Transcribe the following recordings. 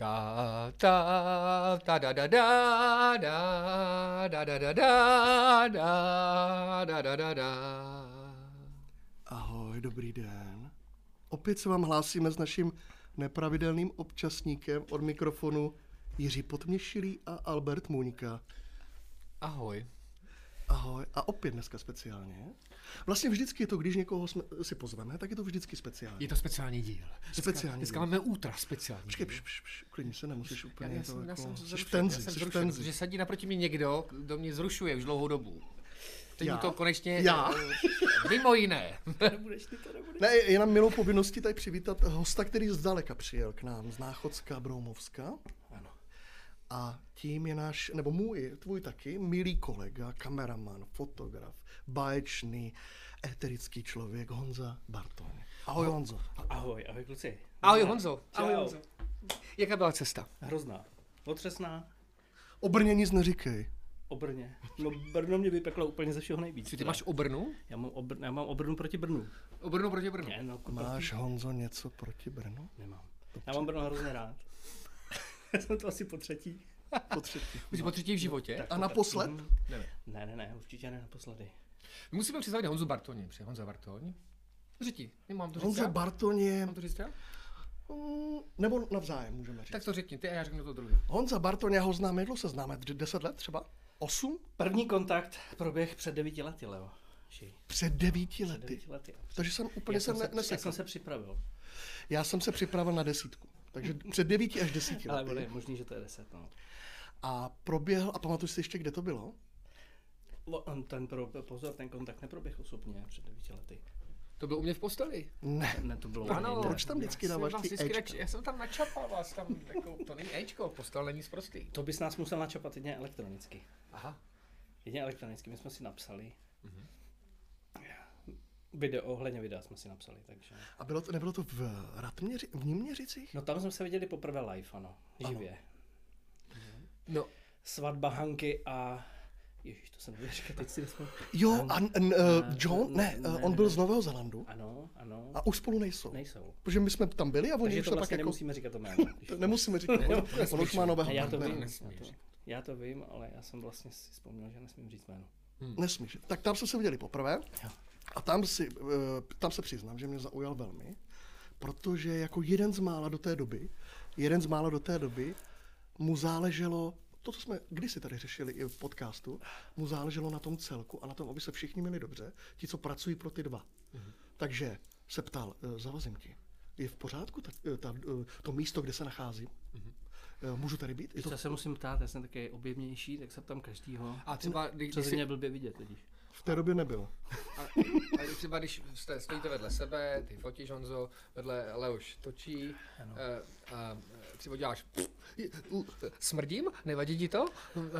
Ta, ta, ta, da, da, da, da, da, da, da, da, da, da, da, da, da. Ahoj, dobrý den. Opět se vám hlásíme s naším nepravidelným občasníkem od mikrofonu Jiří Potměšilý a Albert Můňka. Ahoj. Ahoj. A opět dneska speciálně. Vlastně vždycky je to, když někoho jsme, si pozveme, tak je to vždycky speciálně. Je to speciální díl. Speciální Dneska díl. máme ultra speciální Počkej, díl. pš, pš, pš, klidně se nemusíš Já, úplně já, to jsem, já jako... jsem Jsi v zrušen, tenzi, já jsem jsi v tenzi. protože sadí naproti mě někdo, kdo mě zrušuje už dlouhou dobu. Teď Já? mu to konečně... Já? Mimo jiné. Ne, je nám milou povinností tady přivítat hosta, který zdaleka přijel k nám z Náchodska Broumovska. A tím je náš, nebo můj, tvůj taky, milý kolega, kameraman, fotograf, báječný, eterický člověk Honza Bartoň. Ahoj Honzo. Ahoj, ahoj kluci. Ahoj Honzo. Ahoj Čau. Honzo. Jaká byla cesta? Hrozná. Otřesná. O Brně nic neříkej. O Brně. No Brno mě vypeklo úplně ze všeho nejvíc. Ty teda. máš obrnu? Já mám, obr... já mám obrnu proti Brnu. Obrnu proti Brnu. Ne, no, Máš proti... Honzo něco proti Brnu? Nemám. Já mám Brno hrozně rád. Já jsem to asi po třetí. Po třetí. Už jsi po třetí v životě? Tak A naposled? Ne. Ne, ne, ne, určitě ne naposledy. My musíme představit Honzu Bartoně, protože Honza Bartoň. Řeti, nemám to říct Honza já? Bartoň je, Mám to říct já? mm, nebo navzájem můžeme říct. Tak to řekni ty a já řeknu to druhý. Honza Bartoň, já ho znám, jak dlouho se známe? D- Deset let třeba? Osm? První kontakt proběh před devíti lety, Leo. Před devíti Před lety. devíti lety. Takže jsem úplně Já se, jsem, ne, se, já nesekl. jsem se připravil. Já jsem se připravil na desítku. Takže před devíti až desíti Ale lety. bude možný, že to je deset, no. A proběhl, a pamatuješ si ještě, kde to bylo? Ten pro, pozor, ten kontakt neproběh osobně před devíti lety. To bylo u mě v posteli. Ne. Ne, to bylo Ano, jinde. proč tam vždycky já jsem dáváš vás ty vždycky Ečka? Já jsem tam načapal vás tam, jako, to není Ečko, postel není zprostý. To bys nás musel načapat jedině elektronicky. Aha. Jedině elektronicky, my jsme si napsali. Mhm. Video, ohledně videa jsme si napsali, takže... A bylo to, nebylo to v Ratměři, v Níměřicích? No tam jsme se viděli poprvé live, ano, živě. No, Svatba Hanky a... Ježíš, to jsem nevěděl říkat, teď si nesmím... Jo, a, a, uh, John, ne, ne, uh, on ne, byl ne. z Nového Zelandu Ano, ano, a už spolu nejsou. nejsou. Protože my jsme tam byli a oni Takže už to vlastně pak jako... nemusíme říkat to jméno. To nemusíme říkat, on, on už má nového Ne, já to vím, já to, já to vím, ale já jsem vlastně si vzpomněl, že nesmím říct jméno. Nesmíš. Tak tam jsme se viděli poprvé Jo. A tam, si, eh, tam se přiznám, že mě zaujal velmi, protože jako jeden z mála do té doby, jeden z mála do té doby mu záleželo, to, co jsme kdysi tady řešili i v podcastu, mu záleželo na tom celku a na tom, aby se všichni měli dobře, ti, co pracují pro ty dva. Takže se ptal, eh, zavazím ti, je v pořádku ta, eh, ta, to místo, kde se nacházím? Eh, Můžu tady být? Je Víš, to co se musím ptát, já jsem taky objevnější, tak se ptám každýho. a třeba, když, když Přes si, mě blbě vidět totiž. V té době nebylo. a, a třeba když jste, stojíte vedle sebe, ty fotíš Honzo, vedle Leoš točí, a, a třeba děláš smrdím, nevadí ti to?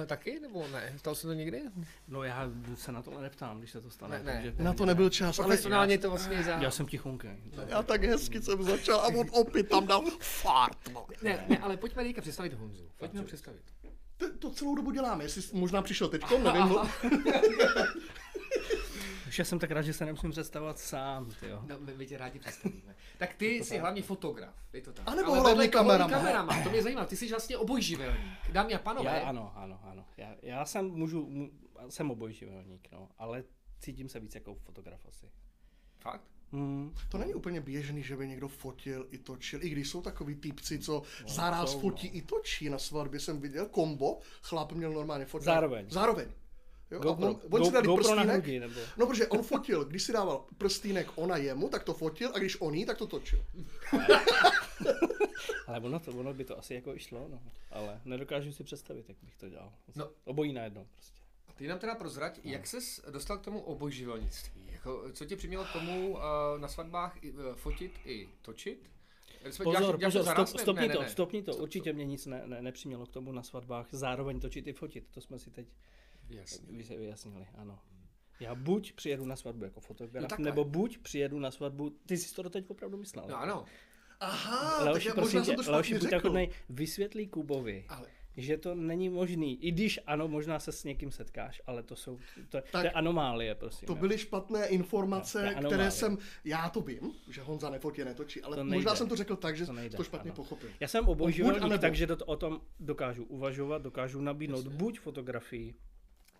Eh, Taky, nebo ne? Stalo se to někdy? No já se na tohle neptám, když se to stane. Ne, ne. takže- Na to nebyl čas, ale Profesionálně to vlastně za... Já jsem tichonký. Já tak hezky jsem začal a on opět tam dal fart. no. Ne, ne, ale pojďme teďka představit Honzu. Pojďme ho představit. To, to celou dobu děláme, jestli jsi možná přišel teď, nevím. No. Už já jsem tak rád, že se nemusím představovat sám, tyjo. No, my, my tě rádi představíme. Tak ty jsi hlavně fotograf, je to tak. A nebo Ale hlavně kameraman. kameraman. To mě zajímá, ty jsi vlastně obojživelník. Dámy a panové, Já, ano, ano, ano. Já, já jsem můžu, mu, jsem obojživelník, no, ale cítím se víc jako fotograf asi. fakt? Hmm. To není úplně běžný, že by někdo fotil i točil, i když jsou takový týpci, co zaraz jsou, fotí i točí. Na svatbě jsem viděl kombo, chlap měl normálně fotit. Zároveň. Zároveň. Jo, a GoPro, on, on si Go- dali GoPro na prstýnek, hrudi, nebo? no protože on fotil, když si dával prstýnek ona jemu, tak to fotil a když on jí, tak to točil. Ale ono, to, ono by to asi jako i šlo, no. Ale nedokážu si představit, jak bych to dělal. No. Obojí najednou prostě. Ty nám teda prozrať, jak ses dostal k tomu obojživelnictví? Jako, co tě přimělo k tomu uh, na svatbách i, uh, fotit i točit? Pozor, děláš- děláš pozor, stop, Ne, stopni ne, to, ne. stopni to. Co- Určitě mě nic ne, ne, nepřimělo k tomu na svatbách. Zároveň točit i fotit, to jsme si teď Jasně. vy- vyjasnili, ano. Já buď přijedu na svatbu jako fotograf, No no, takhle. nebo buď přijedu na svatbu, ty jsi to doteď opravdu myslel. No ano, Aha, tak Leoši, já, prosím možná tě, jsem to Leoši, buď takový vysvětlí Kubovi, ale že to není možný. I když ano, možná se s někým setkáš, ale to jsou, to, to je anomálie, prosím. To byly špatné informace, je které jsem, já to vím, že Honza nefotě netočí, ale To možná jsem to řekl tak, že To nejde, to špatně ano. pochopil. Já jsem anebo. takže to, o tom dokážu uvažovat, dokážu nabídnout buď fotografii,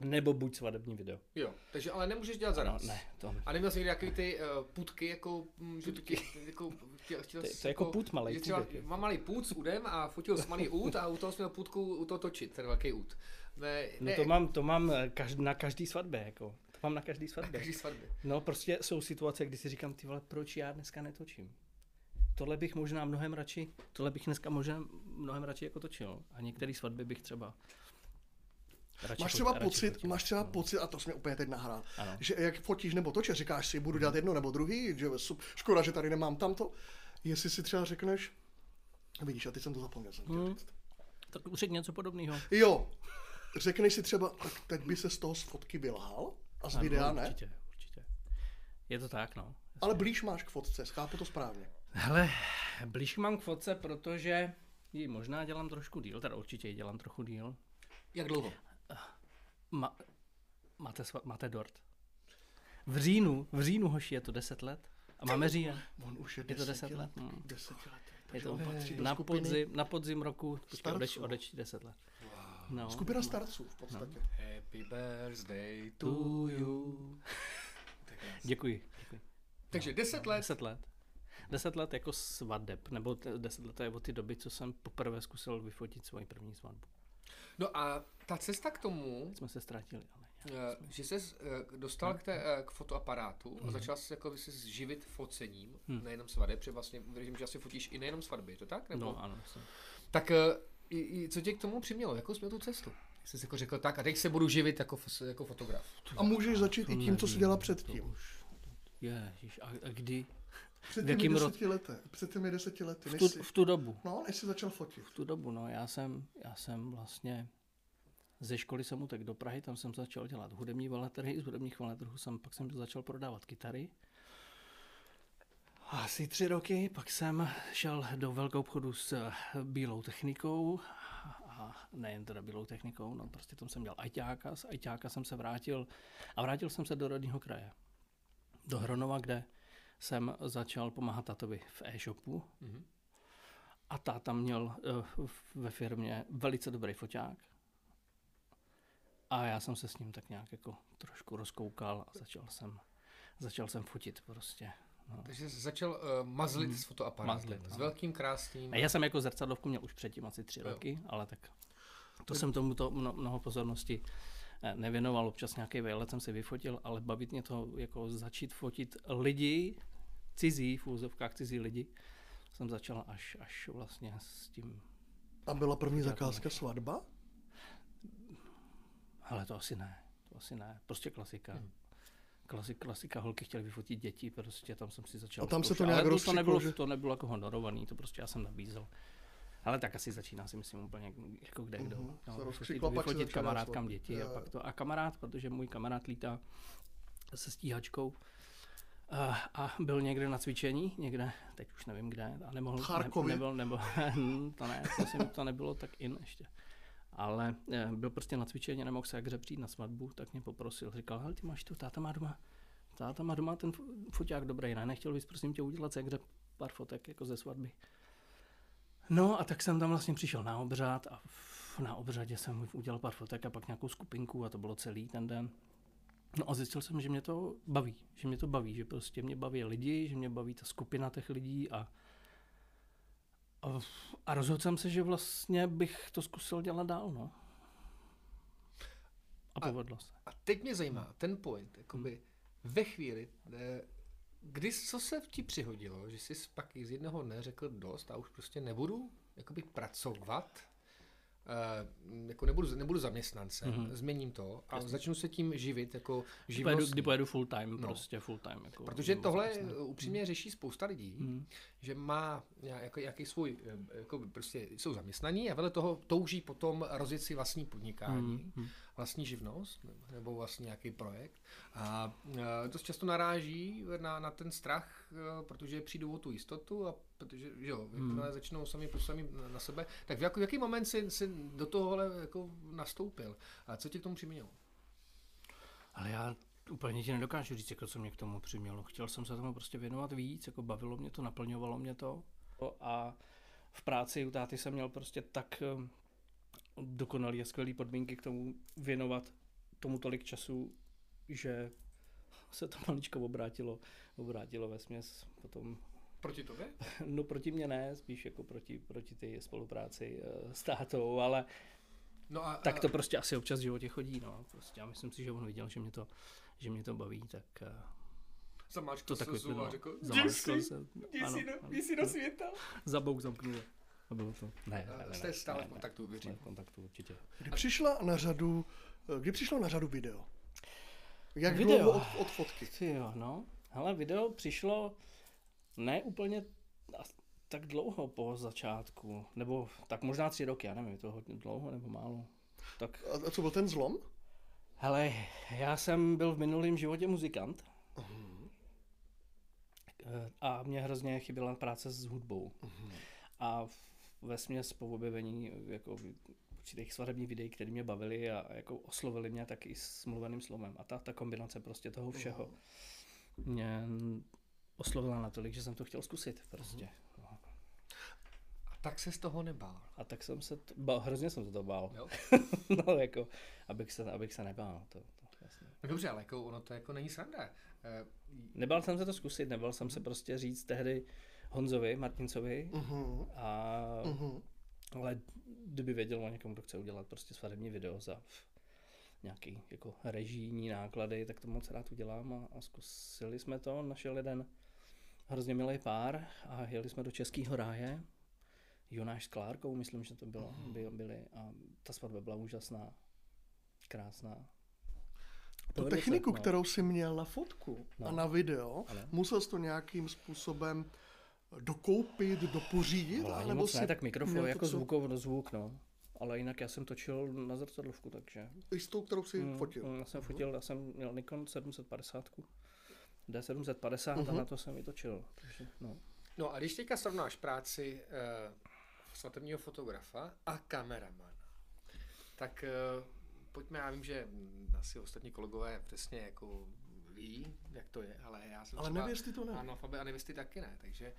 nebo buď svadební video. Jo, takže ale nemůžeš dělat No, zaraz. ne, to, A neměl jsi někdy nějaký ty uh, putky, jako, mm, že putky. jako, chtěl, chtěl To to je jako put že třeba půdek mám malý půd s údem a fotil s malý út a u toho jsem měl putku u toho točit, ten velký út. Ne, no ne, to mám, to mám eh, každý, na každý svatbě, jako. To mám na každý svatbě. každý svatbě. No prostě jsou situace, kdy si říkám, ty vole, proč já dneska netočím? Tohle bych možná mnohem radši, tohle bych dneska možná mnohem radši jako točil. A některé svatby bych třeba radši Máš třeba radši pocit, fotil. máš třeba pocit, a to jsi mě úplně teď nahrál, Ano. že jak fotíš nebo točíš, říkáš si, budu dělat jedno nebo druhý, že škoda, že tady nemám tamto. Jestli si třeba řekneš, vidíš, a teď jsem to zapomněl. Jsem Hmm. říct. Tak řekni něco podobného. Jo, řekneš si třeba, tak teď by se z toho z fotky vylhal a z videa ne, Určitě, určitě. Je to tak, no. ale blíž máš k fotce, chápu to správně. Hele, blíž mám k fotce, protože ji možná dělám trošku díl, teda určitě ji dělám trochu díl. Jak dlouho? Ma, máte, sva, máte dort. V říjnu, v říjnu hoši je to 10 let a máme říjen. On už je, Je to 10 let? desetiletý, Hmm. desetiletý, Je takže to do na podzim, na podzim roku odeč, odečti 10 let. No. skupina starců v podstatě. Happy birthday To you. Děkuji. děkuji. Takže 10 let. 10 let. 10 let jako svadeb, nebo t- 10 let to je od té doby, co jsem poprvé zkusil vyfotit svoji první svatbu. No a ta cesta k tomu, jsme se ztratili, ale eh, že jsi dostal k, té, eh, k fotoaparátu a začal jsi jako se živit focením, nejenom svadeb, protože vlastně věřím, že asi fotíš i nejenom svatby, je to tak? Nebo? No ano. Jsem. Tak eh, i, i, co tě k tomu přimělo? Jakou jsi měl tu cestu? Jsi jsi jako řekl tak a teď se budu živit jako, jako fotograf. A můžeš začít i tím, co jsi dělal předtím. už- Ježiš, a, a kdy? Před těmi jakým deseti lety. Před těmi deseti lety. V tu, jsi, v tu dobu. no, než jsi začal fotit. V tu dobu, no, já jsem, já jsem vlastně ze školy jsem utek do Prahy, tam jsem začal dělat hudební veletrhy, z hudebních veletrhů jsem, pak jsem začal prodávat kytary. Asi tři roky, pak jsem šel do velkou obchodu s eh, bílou technikou a nejen teda bílou technikou, no prostě tam jsem dělal ajťáka, z ajťáka jsem se vrátil a vrátil jsem se do rodního kraje. Do Hronova, kde jsem začal pomáhat tatovi v e-shopu, a táta měl uh, ve firmě velice dobrý foťák. A já jsem se s ním tak nějak jako trošku rozkoukal a začal jsem, začal jsem fotit prostě. No. Takže jsi začal uh, mazlit s fotoaparátem. Mazlit, s velkým krásným. A já jsem jako zrcadlovku měl už předtím asi tři Jo. roky, ale tak to jsem tomuto mno, mnoho pozornosti eh, nevěnoval. Občas nějaký vejlet jsem si vyfotil, ale bavit mě to jako začít fotit lidi, cizí, v úzovkách cizí lidi, jsem začal až, až vlastně s tím A byla první zakázka svatba? Ale to asi ne, to asi ne, prostě klasika. Hmm. Klasik, klasika, holky chtěly vyfotit děti, prostě tam jsem si začal A tam se to zkoušet. nějak Ale to, nebylo, že- to nebylo jako honorovaný, to prostě já jsem nabízel. Ale tak asi začíná si myslím úplně jako kde kdo. Se No, vyfotit, kamarádkám děti a pak to. A kamarád, protože můj kamarád lítá se stíhačkou a, a byl někde na cvičení, někde, teď už nevím kde, a nemohl, ne, nebyl, nebo, to ne, to, to nebylo tak in ještě. Ale eh, byl prostě na cvičení, nemohl se jak přijít na svatbu, tak mě poprosil, říkal, hele, ty máš tu, táta má doma, táta má doma ten fo- foťák dobrý, ne, nechtěl bys prosím tě udělat se pár fotek jako ze svatby. No a tak jsem tam vlastně přišel na obřad a na obřadě jsem udělal pár fotek a pak nějakou skupinku a to bylo celý ten den. No a zjistil jsem, že mě to baví, že mě to baví, že prostě mě baví lidi, že mě baví ta skupina těch lidí a, a, a rozhodl jsem se, že vlastně bych to zkusil dělat dál, no. A povedlo se. A teď mě zajímá ten point, jakoby ve chvíli, eh, kdy, co se ti přihodilo, že jsi pak z jednoho dne řekl dost a už prostě nebudu jakoby pracovat, jako nebudu, nebudu zaměstnancem, mm-hmm. změním to a začnu se tím živit jako Kdy pojedu, živnost. kdy pojedu full time, No. prostě full time. Jako Protože tohle eh, upřímně řeší spousta lidí, Mhm. že má nějaký, jaký svůj, eh, jako prostě jsou zaměstnaní a vedle toho touží potom rozjet si vlastní podnikání. Mhm. Vlastní živnost nebo vlastní nějaký projekt. A e, dost často naráží na, na ten strach, e, protože přijdou o tu jistotu a protože že jo, hmm. začnou sami po sami na sebe. Tak v, jak, v jaký moment jsi, jsi do tohohle jako nastoupil? A co tě k tomu přimělo? Ale já úplně ti nedokážu říct, jako co mě k tomu přimělo. Chtěl jsem se tomu prostě věnovat víc, jako bavilo mě to, naplňovalo mě to. A v práci u táty jsem měl prostě tak dokonalý a skvělý podmínky k tomu věnovat tomu tolik času, že se to maličko obrátilo, obrátilo ve směs potom. Proti tobě? No proti mě ne, spíš jako proti, proti té spolupráci eh, s tátou, ale No a, tak to prostě asi občas v životě chodí, no. Prostě já myslím si, že on viděl, že mě to, že mě to baví, tak uh, Zamáčkal to se zuba a řekl, Zamáčkal se, jdi si, do, jdi si do světa. Zabouk zamknul. A bylo to. Ne, ne, ne, Jste stále v kontaktu, věřím. v kontaktu, určitě. Kdy přišla na řadu, kdy přišlo na řadu video? Jak video? dlouho od, od fotky? Ty jo, no. Hele, video přišlo ne úplně tak dlouho po začátku, nebo tak možná tři roky, já nevím, je to hodně dlouho nebo málo. Tak... A co byl ten zlom? Hele, já jsem byl v minulém životě muzikant uh-huh. a mě hrozně chyběla práce s hudbou. Uh-huh. A ve směs po objevení jako určitých svadebních videí, které mě bavily a jako oslovili mě taky s mluveným slovem. A ta, ta kombinace prostě toho všeho uh-huh. mě oslovila natolik, že jsem to chtěl zkusit prostě. Uh-huh tak se z toho nebál. A tak jsem se, to, bál, hrozně jsem se to bál. Jo? no jako, abych se, abych se nebál. To, to, jasně. No dobře, ale jako ono to jako není sranda. Uh, nebál jsem se to zkusit, nebál jsem se prostě říct tehdy Honzovi, Martincovi uh-huh. a uh-huh. ale kdyby věděl o někom, kdo chce udělat prostě svadební video za nějaký jako režijní náklady, tak to moc rád udělám a, a zkusili jsme to, našel jeden hrozně milý pár a jeli jsme do Českého ráje Jonáš s Klárkou, myslím, že to bylo, mm. by, byli a ta svatba byla úžasná, krásná. Tu techniku, se, no. kterou si měl na fotku no. a na video, ano. musel jsi to nějakým způsobem dokoupit, dopořídit? No, nebo moc si ne, tak mikrofon jako co... zvukov, zvuk, no. Ale jinak já jsem točil na zrcadlovku, takže... I s tou, kterou si mm, fotil? Mm, já jsem fotil, já jsem měl Nikon 750, D750 uh-huh. a mhm. na to jsem i točil. Takže, no. no a když teďka srovnáš práci uh, svatebního fotografa a kameramana. Tak uh, pojďme, já vím, že asi ostatní kolegové přesně jako ví, jak to je, ale já jsem Ale nevěsty to ne. Ano, a nevěsty taky ne, takže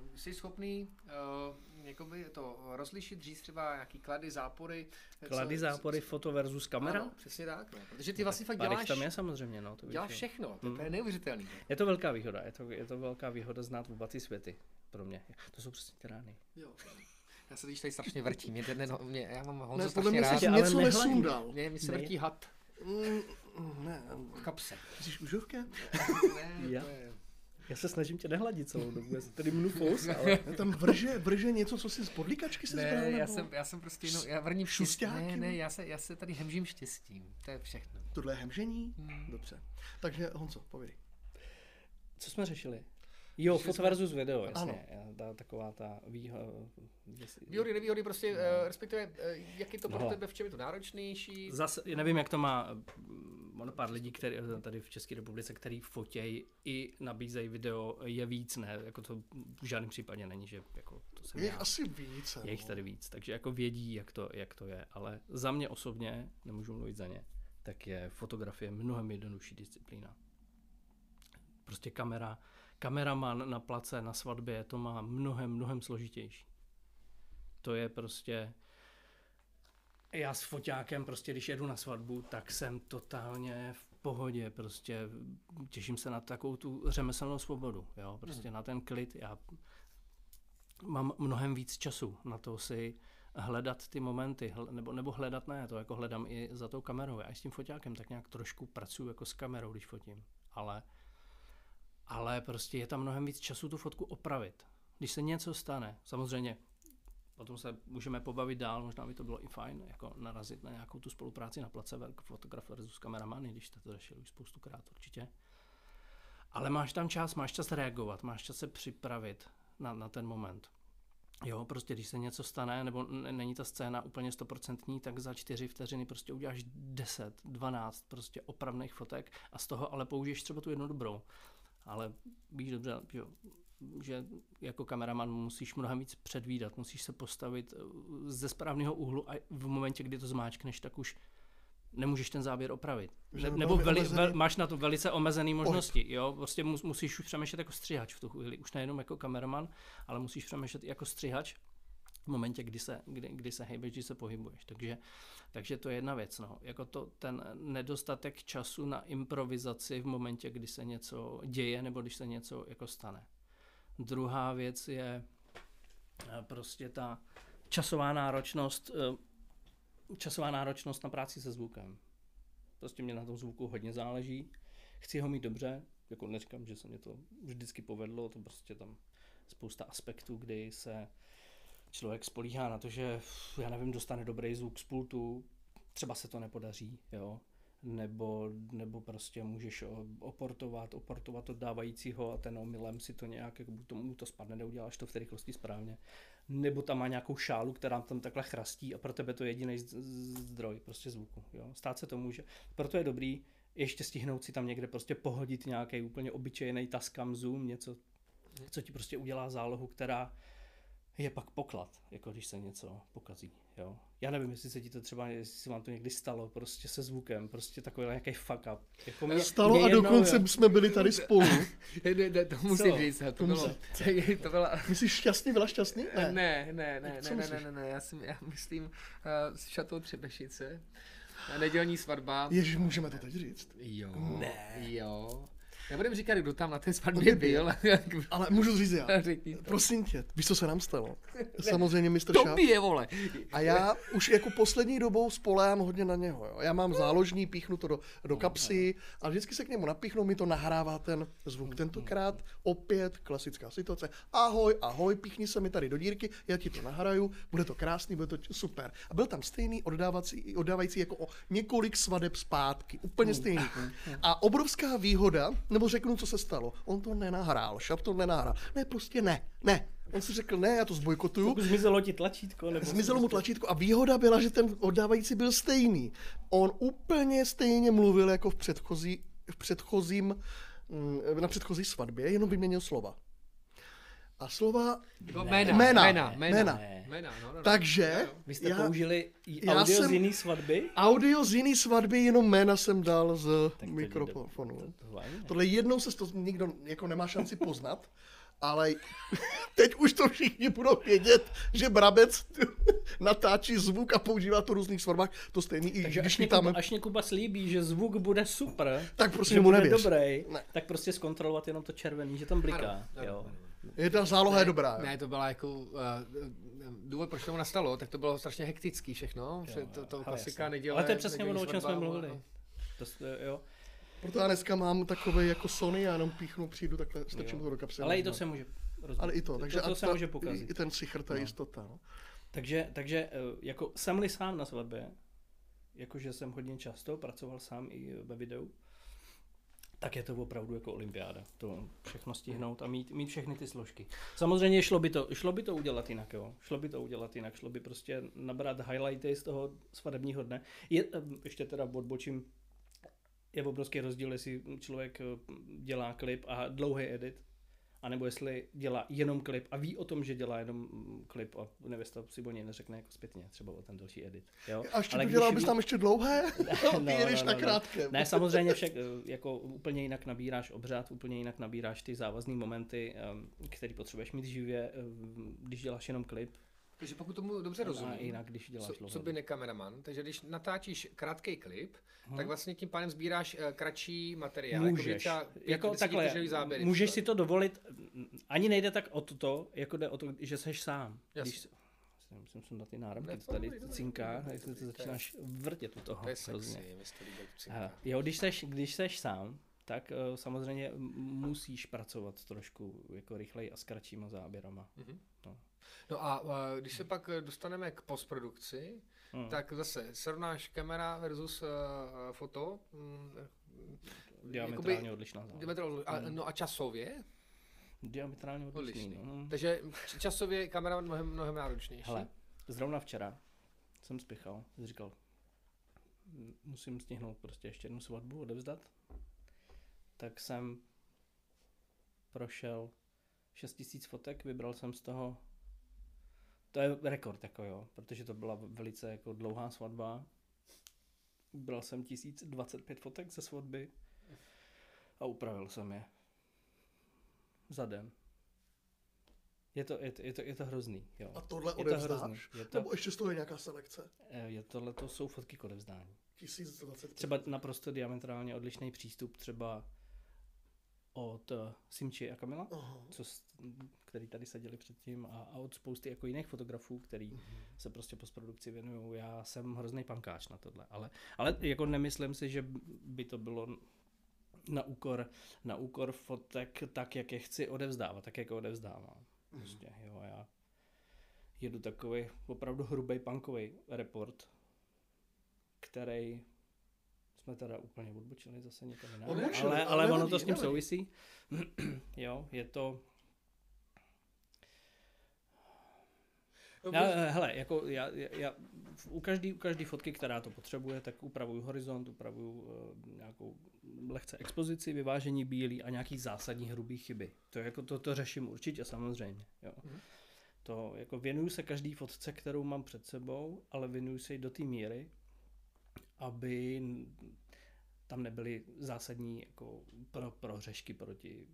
um, jsi schopný uh, jakoby to rozlišit, říct třeba nějaký klady, zápory. Klady, co, zápory, co, foto versus kamera? Ano, přesně tak, no, protože ty no, vlastně fakt děláš... tam je samozřejmě, no. To děláš všechno, to, to je neuvěřitelný. Je to velká výhoda, je to, je to velká výhoda znát vůbec světy pro mě. To jsou přesně ty rány. Jo. Já se teď tady strašně vrtím. Mě, ne, no, mě, já mám Honzu ne, podle mě rád. něco nesundal. Mě, mě se vrtí had. Mm, ne. V kapse. Jsi užovka? ne, já. to je... Já se snažím tě nehladit celou dobu, já tady mnu fous, ale... Tam vrže, vrže něco, co si z podlíkačky se ne, zbral, já jsem, já jsem prostě jenom, já vrním štěstí. Ne, ne, já se, já se tady hemžím štěstím, to je všechno. Tohle je hemžení? Hmm. Dobře. Takže Honzo, povědej. Co jsme řešili? Jo, foto versus video, jasně. Ano. Ta, taková ta výhoda. Výhody, nevýhody, prostě, no. uh, respektive, uh, jak je to pro no. tebe, v čem je to náročnější? Zase, nevím, jak to má, ono pár lidí, který, tady v České republice, který fotějí i nabízejí video, je víc, ne, jako to v žádném případě není, že jako to jsem Je já. asi víc. Je jich tady víc, takže jako vědí, jak to, jak to je, ale za mě osobně, nemůžu mluvit za ně, tak je fotografie mnohem jednodušší disciplína. Prostě kamera, kameraman na place, na svatbě, to má mnohem, mnohem složitější. To je prostě... Já s foťákem prostě, když jedu na svatbu, tak jsem totálně v pohodě, prostě těším se na takovou tu řemeslnou svobodu, jo, prostě hmm. na ten klid. Já mám mnohem víc času na to si hledat ty momenty, nebo, nebo hledat ne, to jako hledám i za tou kamerou. Já i s tím foťákem tak nějak trošku pracuji jako s kamerou, když fotím, ale ale prostě je tam mnohem víc času tu fotku opravit. Když se něco stane, samozřejmě potom se můžeme pobavit dál, možná by to bylo i fajn, jako narazit na nějakou tu spolupráci na place fotograf versus kameramany, když jste to řešili už spoustukrát určitě. Ale máš tam čas, máš čas reagovat, máš čas se připravit na, na ten moment. Jo, prostě když se něco stane, nebo není ta scéna úplně stoprocentní, tak za čtyři vteřiny prostě uděláš 10, 12 prostě opravných fotek a z toho ale použiješ třeba tu jednu dobrou. Ale víš dobře, jo, že jako kameraman musíš mnohem víc předvídat, musíš se postavit eh, ze správného úhlu a v momentě, kdy to zmáčkneš, tak už nemůžeš ten záběr opravit. Že Ne, nebo veli, vel, máš na to velice omezené možnosti. Jo? Prostě mus, musíš už přemýšlet jako střihač v tu chvíli. Už nejenom jako kameraman, ale musíš přemýšlet i jako střihač v momentě, kdy se, kdy, kdy se hejbeš, kdy se pohybuješ. Takže, takže to je jedna věc. No. Jako to, ten nedostatek času na improvizaci v momentě, kdy se něco děje nebo když se něco jako stane. Druhá věc je eh, prostě ta časová náročnost, eh, časová náročnost na práci se zvukem. Prostě mě na tom zvuku hodně záleží. Chci ho mít dobře, jako neříkám, že se mě to vždycky povedlo, to prostě tam spousta aspektů, kdy se člověk spolíhá na to, že já nevím, dostane dobrý zvuk z pultu, třeba se to nepodaří, jo, nebo, nebo prostě můžeš oportovat, oportovat od dávajícího a ten omylem si to nějak, jak to, mu to spadne, neuděláš to v té rychlosti správně. Nebo tam má nějakou šálu, která tam takhle chrastí a pro tebe to je jediný zdroj prostě zvuku. Jo? Stát se to může. Proto je dobrý ještě stihnout si tam někde prostě pohodit nějaký úplně obyčejný Tascam Zoom, něco, co ti prostě udělá zálohu, která je pak poklad, jako když se něco pokazí. Jo? Já nevím, jestli se ti to třeba, jestli se vám to někdy stalo, prostě se zvukem, prostě takový nějaký fuck up. Jako mě, Stalo mě a jednou, dokonce jo. jsme byli tady spolu. Ne, ne, ne, to musím Co? říct, to To bylo, to byla, Jsi šťastný, byla šťastný? ne, ne, ne, ne, Co ne, ne, myslíš? ne, ne, já, jsem, já myslím uh, s šatou Třebešice, nedělní svatba. Ježíš, můžeme to teď říct. Jo, Ne. jo. Nebudem říkat, kdo tam na té svatbě byl. Ale můžu říct já. Prosím tě, víš, co se nám stalo? Samozřejmě mistr Šáp. Tobě, vole. A já už jako poslední dobou spolehám hodně na něho. Jo. Já mám záložní, píchnu to do, do kapsy a vždycky se k němu napíchnu, mi to nahrává ten zvuk. Tentokrát opět klasická situace. Ahoj, ahoj, píchni se mi tady do dírky, já ti to nahraju, bude to krásný, bude to super. A byl tam stejný oddávací, oddávající jako o několik svadeb zpátky, úplně stejný. A obrovská výhoda, nebo řeknu, co se stalo. On to nenahrál, Šap to nenahrál. Ne, prostě ne, ne. On si řekl, ne, já to zbojkotuju. Pokud zmizelo ti tlačítko, nebo... Zmizelo mu tlačítko a výhoda byla, že ten oddávající byl stejný. On úplně stejně mluvil jako v, předchozí, v předchozím, mm, na předchozí svatbě, jenom vyměnil slova. A slova. Jména, Jména, jména, jména. jména. Jména, no, no, no. takže Vy jste já, použili i já audio jsem- z jiný svatby? audio z jiný svatby, jenom jména jsem dal z Tak mikrofonu. to- to- to- Tohle jednou se to nikdo jako nemá šanci poznat, ale teď už to všichni budou vědět, že Brabec natáčí zvuk a používá to v různých svatbách. To stejný, i Takže když až. Kuba, až mě Kuba slíbí, že zvuk bude super, Tak prostě že mu bude nevěř. dobrý, Ne. tak prostě zkontrolovat jenom to červený, že tam bliká. Ano, jo. Je ta záloha je dobrá. jo. Ne, to byla jako, uh, důvod, proč tomu nastalo, tak to bylo strašně hektický všechno, že to, to ale klasika neděle. Ale to je přesně ono, o čem jsme mluvili. no. To, s- jo. Proto já dneska mám takový jako Sony, já jenom píchnu, přijdu takhle, strčím Jo. to do kapsy. Ale i to no. se může rozbít. Ale i to, takže to, to se ta- může i, pokazit. i ten sichr, ta No. jistota. No. Takže, takže eh, jako jsem-li sám na svatbě, jakože jsem hodně často pracoval sám i ve videu, tak je to opravdu jako olympiáda. To všechno stihnout a mít, mít všechny ty složky. Samozřejmě šlo by, to, šlo by to udělat jinak, jo. Šlo by to udělat jinak, šlo by prostě nabrat highlighty z toho svadebního dne. Je, eh, ještě teda odbočím, je obrovský rozdíl, jestli člověk eh, dělá klip a dlouhý edit, anebo jestli dělá jenom klip a ví o tom, že dělá jenom mm, klip a nevěsta si o něj neřekne jako zpětně, třeba o ten další edit. Jo? A ještě Ale to dělal bys tam ještě dlouhé? No, Ty jedeš no, na no, no. krátké. Ne, samozřejmě však eh, jako úplně jinak nabíráš obřad, úplně jinak nabíráš ty závazné momenty, em, který potřebuješ mít živě, em, když děláš jenom klip. Takže pokud tomu dobře A rozumím, jinak, když děláš co, co by ne kameraman, takže když natáčíš krátký klip, tak vlastně tím pádem sbíráš uh, kratší materiál. Můžeš. Jako, jako takhle, záběry. můžeš si to dovolit, ani nejde tak o to, jako jde o to, že seš sám. Jasně. Když, musím sundat ty náramky, Ne, to tady cinká, dobrý, jestli to začínáš vrtět u toho. To je sexy, se. Jo, když seš, když seš sám, tak uh, samozřejmě musíš pracovat trošku jako rychleji a s kratšíma záběrama. No a uh, když se pak dostaneme k postprodukci, Hmm. tak zase srovnáš kamera versus uh, foto. Mm, Diametrálně odlišná záležitost. diametrálně, a, no a časově? Diametrálně odlišný. Odlišný. No. Takže časově kamera mnohem, mnohem náročnější. Hele, zrovna včera jsem spěchal, říkal, "M- musím stihnout prostě ještě jednu svatbu odevzdat. Tak jsem prošel 6000 fotek, vybral jsem z toho, to je rekord jako jo, protože to byla velice jako dlouhá svatba. Vybral jsem 1025 fotek ze svatby a upravil jsem je. Za den. Je to, je to, je to, je to hrozný, jo. A tohle Je to odevzdáš? hrozný. Je to, Nebo ještě z toho je nějaká selekce? eh, je tohle to jsou fotky k odevzdání. 1025. Třeba naprosto diametrálně odlišný přístup třeba od eh, Simči a Kamila, Aha. co, který tady seděli předtím a, a od spousty jako jiných fotografů, který Mhm. se prostě postprodukci věnují. Já jsem hrozný pankáč na tohle, ale, ale jako nemyslím si, že by to bylo na úkor, na úkor fotek tak, jak je chci odevzdávat, tak, jak je odevzdávám. Prostě, jo, já jedu takový opravdu hrubý punkový report, který jsme teda úplně odbočili zase někam jinam. Ale, ale ale ono nevadí, to s tím nevadí. souvisí. jo, je to... Já, hele, jako já, já, u každý, u každý fotky, která to potřebuje, tak upravuju horizont, upravuju uh, nějakou lehce expozici, vyvážení bílý a nějaký zásadní hrubý chyby. To jako to, to řeším určitě samozřejmě. Jo. Mhm. To jako věnuju se každý fotce, kterou mám před sebou, ale věnuju se jí do té míry, aby tam nebyly zásadní jako pro, prohřešky proti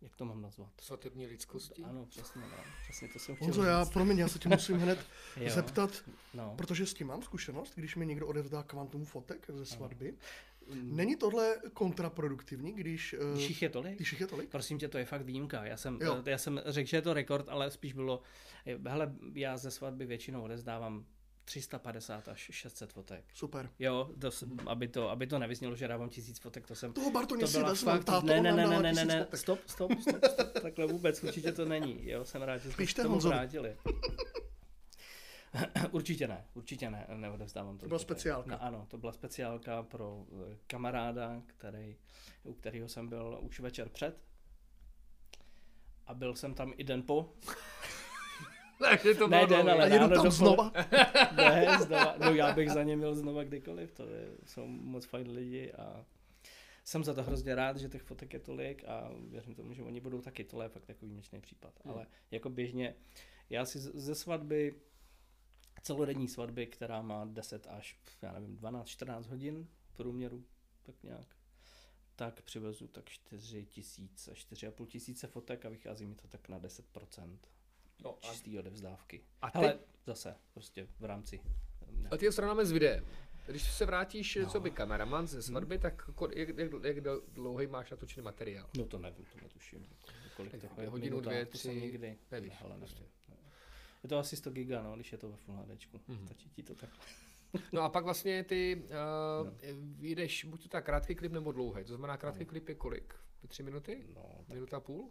jak to mám nazvat? Svatební lidskosti. Ano, přesně, no. Přesně to jsem chtěl Honzo, já, promiň, já se tě musím hned zeptat, no. protože s tím mám zkušenost, když mi někdo odevzdá kvantum fotek ze svatby. Mm, Není tohle kontraproduktivní, když, eh, Když jich je tolik? když jich je tolik? Prosím tě, to je fakt výjimka. Já jsem, Jo. já jsem řekl, že je to rekord, ale spíš bylo, hele, já ze svatby většinou odezdávám 350 až 600 fotek. Super. Jo, to, aby, to, aby to nevyznělo, že dávám tisíc fotek, to jsem... Toho Bartoně To si byla vezmu, fakt... táto, Ne, ne, ne, ne, ne, ne, fotek. stop, stop, stop, stop, takhle vůbec určitě to není, jo, jsem rád, že jsme se tomu Honzovi. vrátili. určitě ne, určitě ne, neodevzdávám to. byla speciálka. No, ano, to byla speciálka pro eh, kamaráda, který, u kterého jsem byl už večer před. A byl jsem tam i den po. Takže to Ne, den, ale ráno tam znova. Ne, znova, no já bych za ně měl znova kdykoliv, to je, jsou moc fajn lidi a jsem za to hrozně rád, že těch fotek je tolik a věřím tomu, že oni budou taky, tohle je fakt takový výjimečný případ. Hmm. Ale jako běžně, já si ze svatby, celodenní svatby, která má 10 až, já nevím, 12-14 hodin průměru, tak nějak, tak přivezu tak 4 tisíce, 4,5 tisíce fotek a vychází mi to tak na 10% No, a, čistý odevzdávky. a, Ale teď, zase, prostě v rámci. a ty ho srovnáme s videem. Když se vrátíš, no. co by kameraman ze svatby, tak ko- jak, jak, jak dlouhý máš natočený materiál? No to nevím, to netuším. Kolik Tak toho je hodinu, minutách, dvě, tři, nikdy. nevíš, Ne, ale nevím. prostě. Je to asi 100 giga, no, když je to ve Full HDčku. Mhm. Stačí ti to tak. No a pak vlastně ty uh, No. vyjdeš buď to tak krátký klip nebo dlouhý. To znamená krátký klip je kolik? Tři minuty? No, tak, Minuta a půl?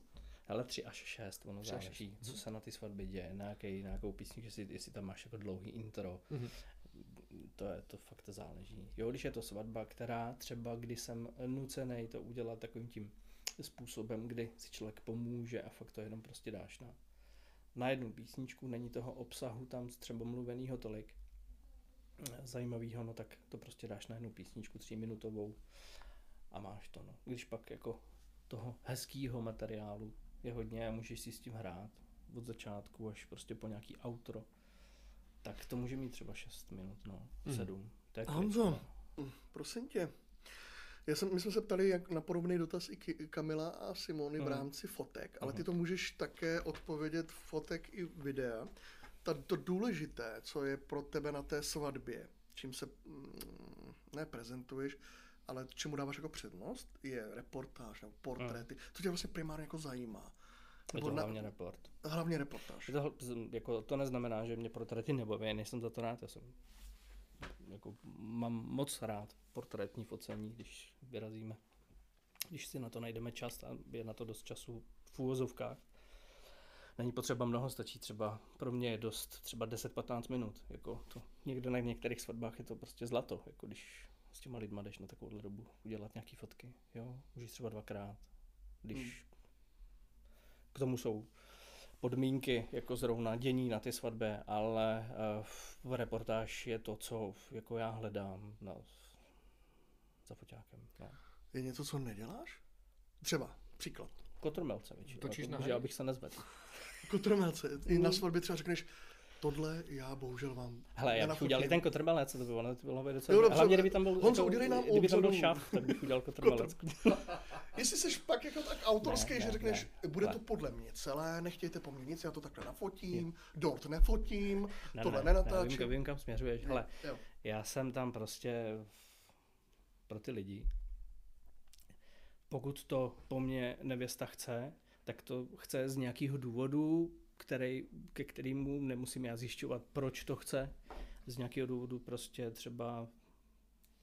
Ale 3 až 6, ono Tři až záleží, co se na ty svatby děje, na jaký, na nějakou písničku, jestli, jestli tam máš jako dlouhý intro, Mhm. to je, to fakt záleží. Jo, když je to svatba, která třeba, kdy jsem nucený to udělat takovým tím způsobem, kdy si člověk pomůže a fakt to jenom prostě dáš na, na jednu písničku, není toho obsahu tam třeba mluvenýho tolik zajímavého, no tak to prostě dáš na jednu písničku tříminutovou a máš to, no. Když pak jako toho hezkého materiálu je hodně a můžeš si s tím hrát od začátku až prostě po nějaký outro, tak to může mít třeba 6 minut, no, Mhm. 7. To je Honzo. Prosím tě, já jsem, my jsme se ptali jak na podobný dotaz i Kamila a Simony v Mhm. rámci fotek, ale ty Mhm. to můžeš také odpovědět fotek i videa. Ta, to důležité, co je pro tebe na té svatbě, čím se mm, ne prezentuješ, ale čemu dáváš jako přednost, je reportáž nebo portréty. To tě vlastně primárně jako zajímá. Je to hlavně report. hlavně reportáž. Je to, jako, to neznamená, že mě portréty nebaví, nejsem za to rád, já jsem jako, mám moc rád portrétní focení, když vyrazíme. Když si na to najdeme čas a je na to dost času v úvozovkách. Není potřeba mnoho, stačí třeba, pro mě je dost třeba 10-15 minut. Jako to, někde na některých svatbách je to prostě zlato, jako když s těma lidma jdeš na takovouhle dobu udělat nějaký fotky. Jo, můžeš třeba dvakrát, když k tomu jsou podmínky, jako zrovna dění na ty svatby, ale uh, v reportáž je to, co jako já hledám na, za foťákem. No. Je něco, co neděláš? Třeba, příklad. Kotrmelce většinou, Točíš jako, na že abych se nezvedl. Kotrmelce. I na svatbě třeba řekneš, tohle já bohužel vám Hele, já bych udělal ten kotrmelec, co to bylo, ne? to bylo by docela... Jo, dobře. Hlavně, kdyby tam byl, Honzo, jako, udělej nám kdyby tam byl šaf, tak bych udělal kotrmelec. Jestli jsi pak jako tak autorský, Ne, že ne, řekneš, ne, bude ne. to podle mě celé, nechtějte po mně nic, já to takhle nafotím, dort nefotím, Ne, tohle ne, ne, nenatáčím. vím, vím, kam směřuješ. Hele, Jo. já jsem tam prostě pro ty lidi. Pokud to po mně nevěsta chce, tak to chce z nějakého důvodu, který, ke kterému nemusím já zjišťovat, proč to chce. Z nějakého důvodu prostě třeba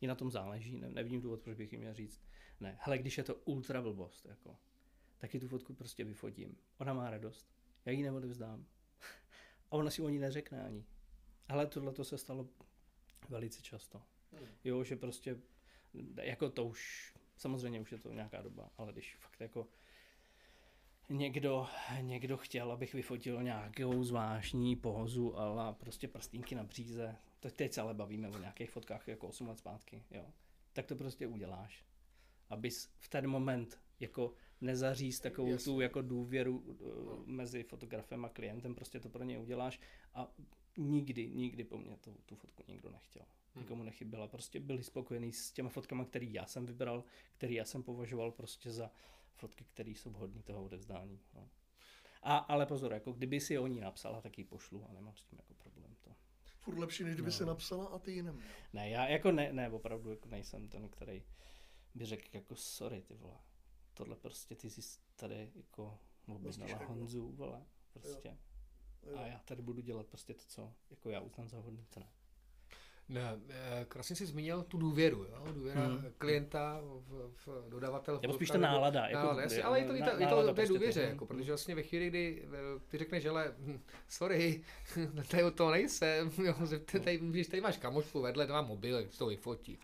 i na tom záleží, ne, nevidím důvod, proč bych jim měl říct. Ne, hele, když je to ultra blbost, jako, taky tu fotku prostě vyfotím. Ona má radost, já ji neodevzdám. A ona si o ní neřekne ani. Ale tohle to se stalo velice často. Jo, že prostě, jako to už, samozřejmě už je to nějaká doba, ale když fakt jako někdo, někdo chtěl, abych vyfotil nějakou zvláštní pózu, ale prostě prstínky na bříze, to teď se ale bavíme o nějakých fotkách jako 8 let zpátky, jo, tak to prostě uděláš. Abys v ten moment jako nezaříz takovou Jasně. tu jako důvěru uh, mezi fotografem a klientem, prostě to pro ně uděláš a nikdy, nikdy po mně tu, tu fotku nikdo nechtěl. Nikomu nechyběla. Prostě byli spokojení s těma fotkama, který já jsem vybral, který já jsem považoval prostě za fotky, které jsou vhodné toho odevzdání. No. A, ale pozor, jako kdyby si o ní napsala, tak ji pošlu a nemám s tím jako problém. To. Furt lepší, než kdyby No. se napsala a ty ji neměl. Ne, já jako ne, ne, opravdu jako nejsem ten, který by řekl jako sorry, ty vole. Tohle prostě ty jsi tady jako objednala Honzu, vole, prostě. Jo. A já tady budu dělat prostě to, co jako já uznám za hodný, to ne. Ne, eh, krásně jsi zmínil tu důvěru, jo? důvěra Hmm. klienta v, v dodavatel. Nebo spíš ta nálada, jako Nálada, jasně, ale je to, i na- to, i to nálada té prostě důvěře, to- jako, protože vlastně ve chvíli, kdy eh, ty řekneš, že hm, sorry, tady o to nejsem, jo, tady, když tady máš kamošku vedle, dva mobily, to vyfotí.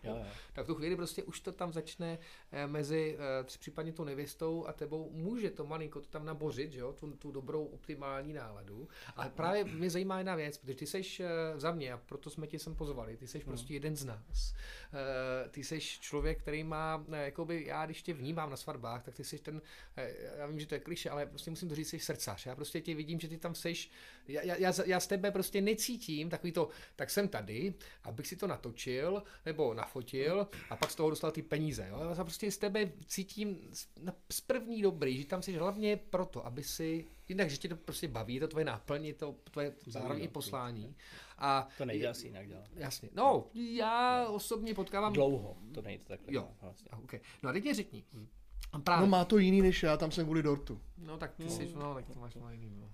Tak v tu chvíli prostě už to tam začne eh, mezi případně tou nevěstou a tebou může to malinko to tam nabořit, že jo, tu, tu dobrou optimální náladu. A právě mě zajímá jedna věc, protože ty eh, za mě a proto jsme tě sem pozvali, ty seš prostě jeden z nás. Eh, Ty seš člověk, který má, eh, jakoby já když tě vnímám na svatbách, tak ty seš ten, eh, já vím, že to je kliše, ale prostě musím to říct, jsi srdcař. Já prostě tě vidím, že ty tam seš, já, já, já, já z tebe prostě necítím takový to, tak jsem tady, abych si to natočil nebo nafotil a pak z toho dostal ty peníze. Jo? Já prostě z tebe cítím z, z první dobrý, že tam jsi hlavně proto, aby si, jinak, že tě to prostě baví, je to tvoje náplň, to tvoje zároveň i no, poslání. A To nejde asi jinak dělat. Jasně. No, já osobně potkávám... Dlouho, to nejde takhle Jo. vlastně. A, okay. No a teď mě řekni. A Právě. No No, má to jiný než já, tam jsem kvůli dortu. no tak ty jsi, no, tak to máš má jiný. No.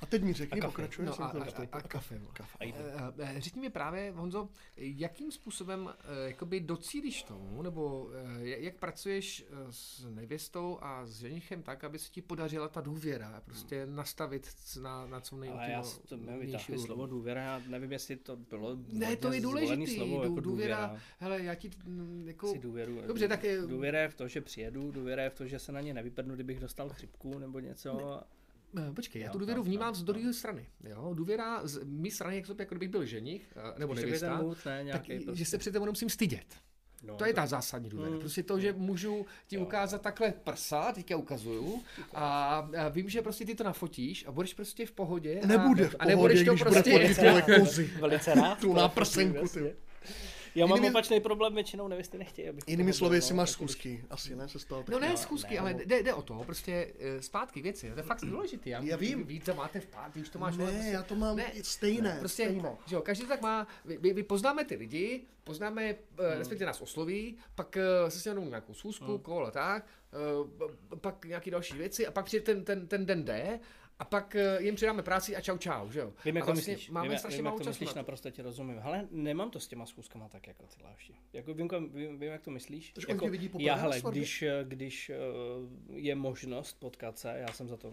A teď mi řekni, A pokračuje. No jsem a, a, a, a kafe. no. Kafe. A jídlo. Eh, eh, Řekni mi právě, Honzo, jakým způsobem eh, jakoby docílíš tomu, nebo jak pracuješ s nevěstou a s ženichem tak, aby se ti podařila ta důvěra, prostě nastavit na, na co Ale já to vytáhli slovo důvěra, já nevím, jestli to bylo Ne, to je důležitý, slovo, jako důvěra, důvěra. hele, já ti jako, Si důvěru. Dobře, tak je- Důvěra je v to, že přijedu, důvěra je v to, že se na ně nevypadnu, kdybych dostal chřipku nebo něco. Eh, Počkej, já Jo, tu důvěru vnímám z druhé strany. Jo? Důvěra z mé strany, jak to jako kdybych byl ženich, eh, nebo nevěsta, ne, tak nějaký že se před tebou nemusím stydět. no, To je ta zásadní důvěra. Mm. Prostě to, že můžu ti Jo. ukázat takhle prsa, teďka ukazuju, a, a vím, že prostě ty to nafotíš a budeš prostě v pohodě. A, Nebude v a nebudeš pohodě, to když bude prostě... fotit. Velice rád. Tu to náprsenku, jasně. Já mám Jinými- opačný problém, většinou nevěsty nechtějí, abych Jinými slovy, jestli máš zkusky. Asi ne, se stalo No ne zkusky, ne, ale jde, jde o to, prostě eh, zpátky věci, to je fakt důležité. Já, Já vím. To máte v pátý, už to máš Ne, prostě- já to mám Ne, stejné. Prostě, stejné. že jo, každý to tak má, vy, vy, vy poznáme ty lidi, poznáme, hmm. respektive nás osloví, pak uh, se s ním nějakou schůzku, hmm. kolo tak, uh, pak nějaké další věci a pak přijde ten, ten, ten den D a pak uh, jim přidáme práci a čau čau, že jo. Vím, jak a to vlastně myslíš. Máme vím, strašně vím, málo jak to myslíš, na to. naprosto ti rozumím. Ale nemám to s těma schůzkama tak jako ty Láši. Jako vím, vím, vím, jak to myslíš. Takže jako, tě vidí já, hele, když, když eh, je možnost potkat se, já jsem za to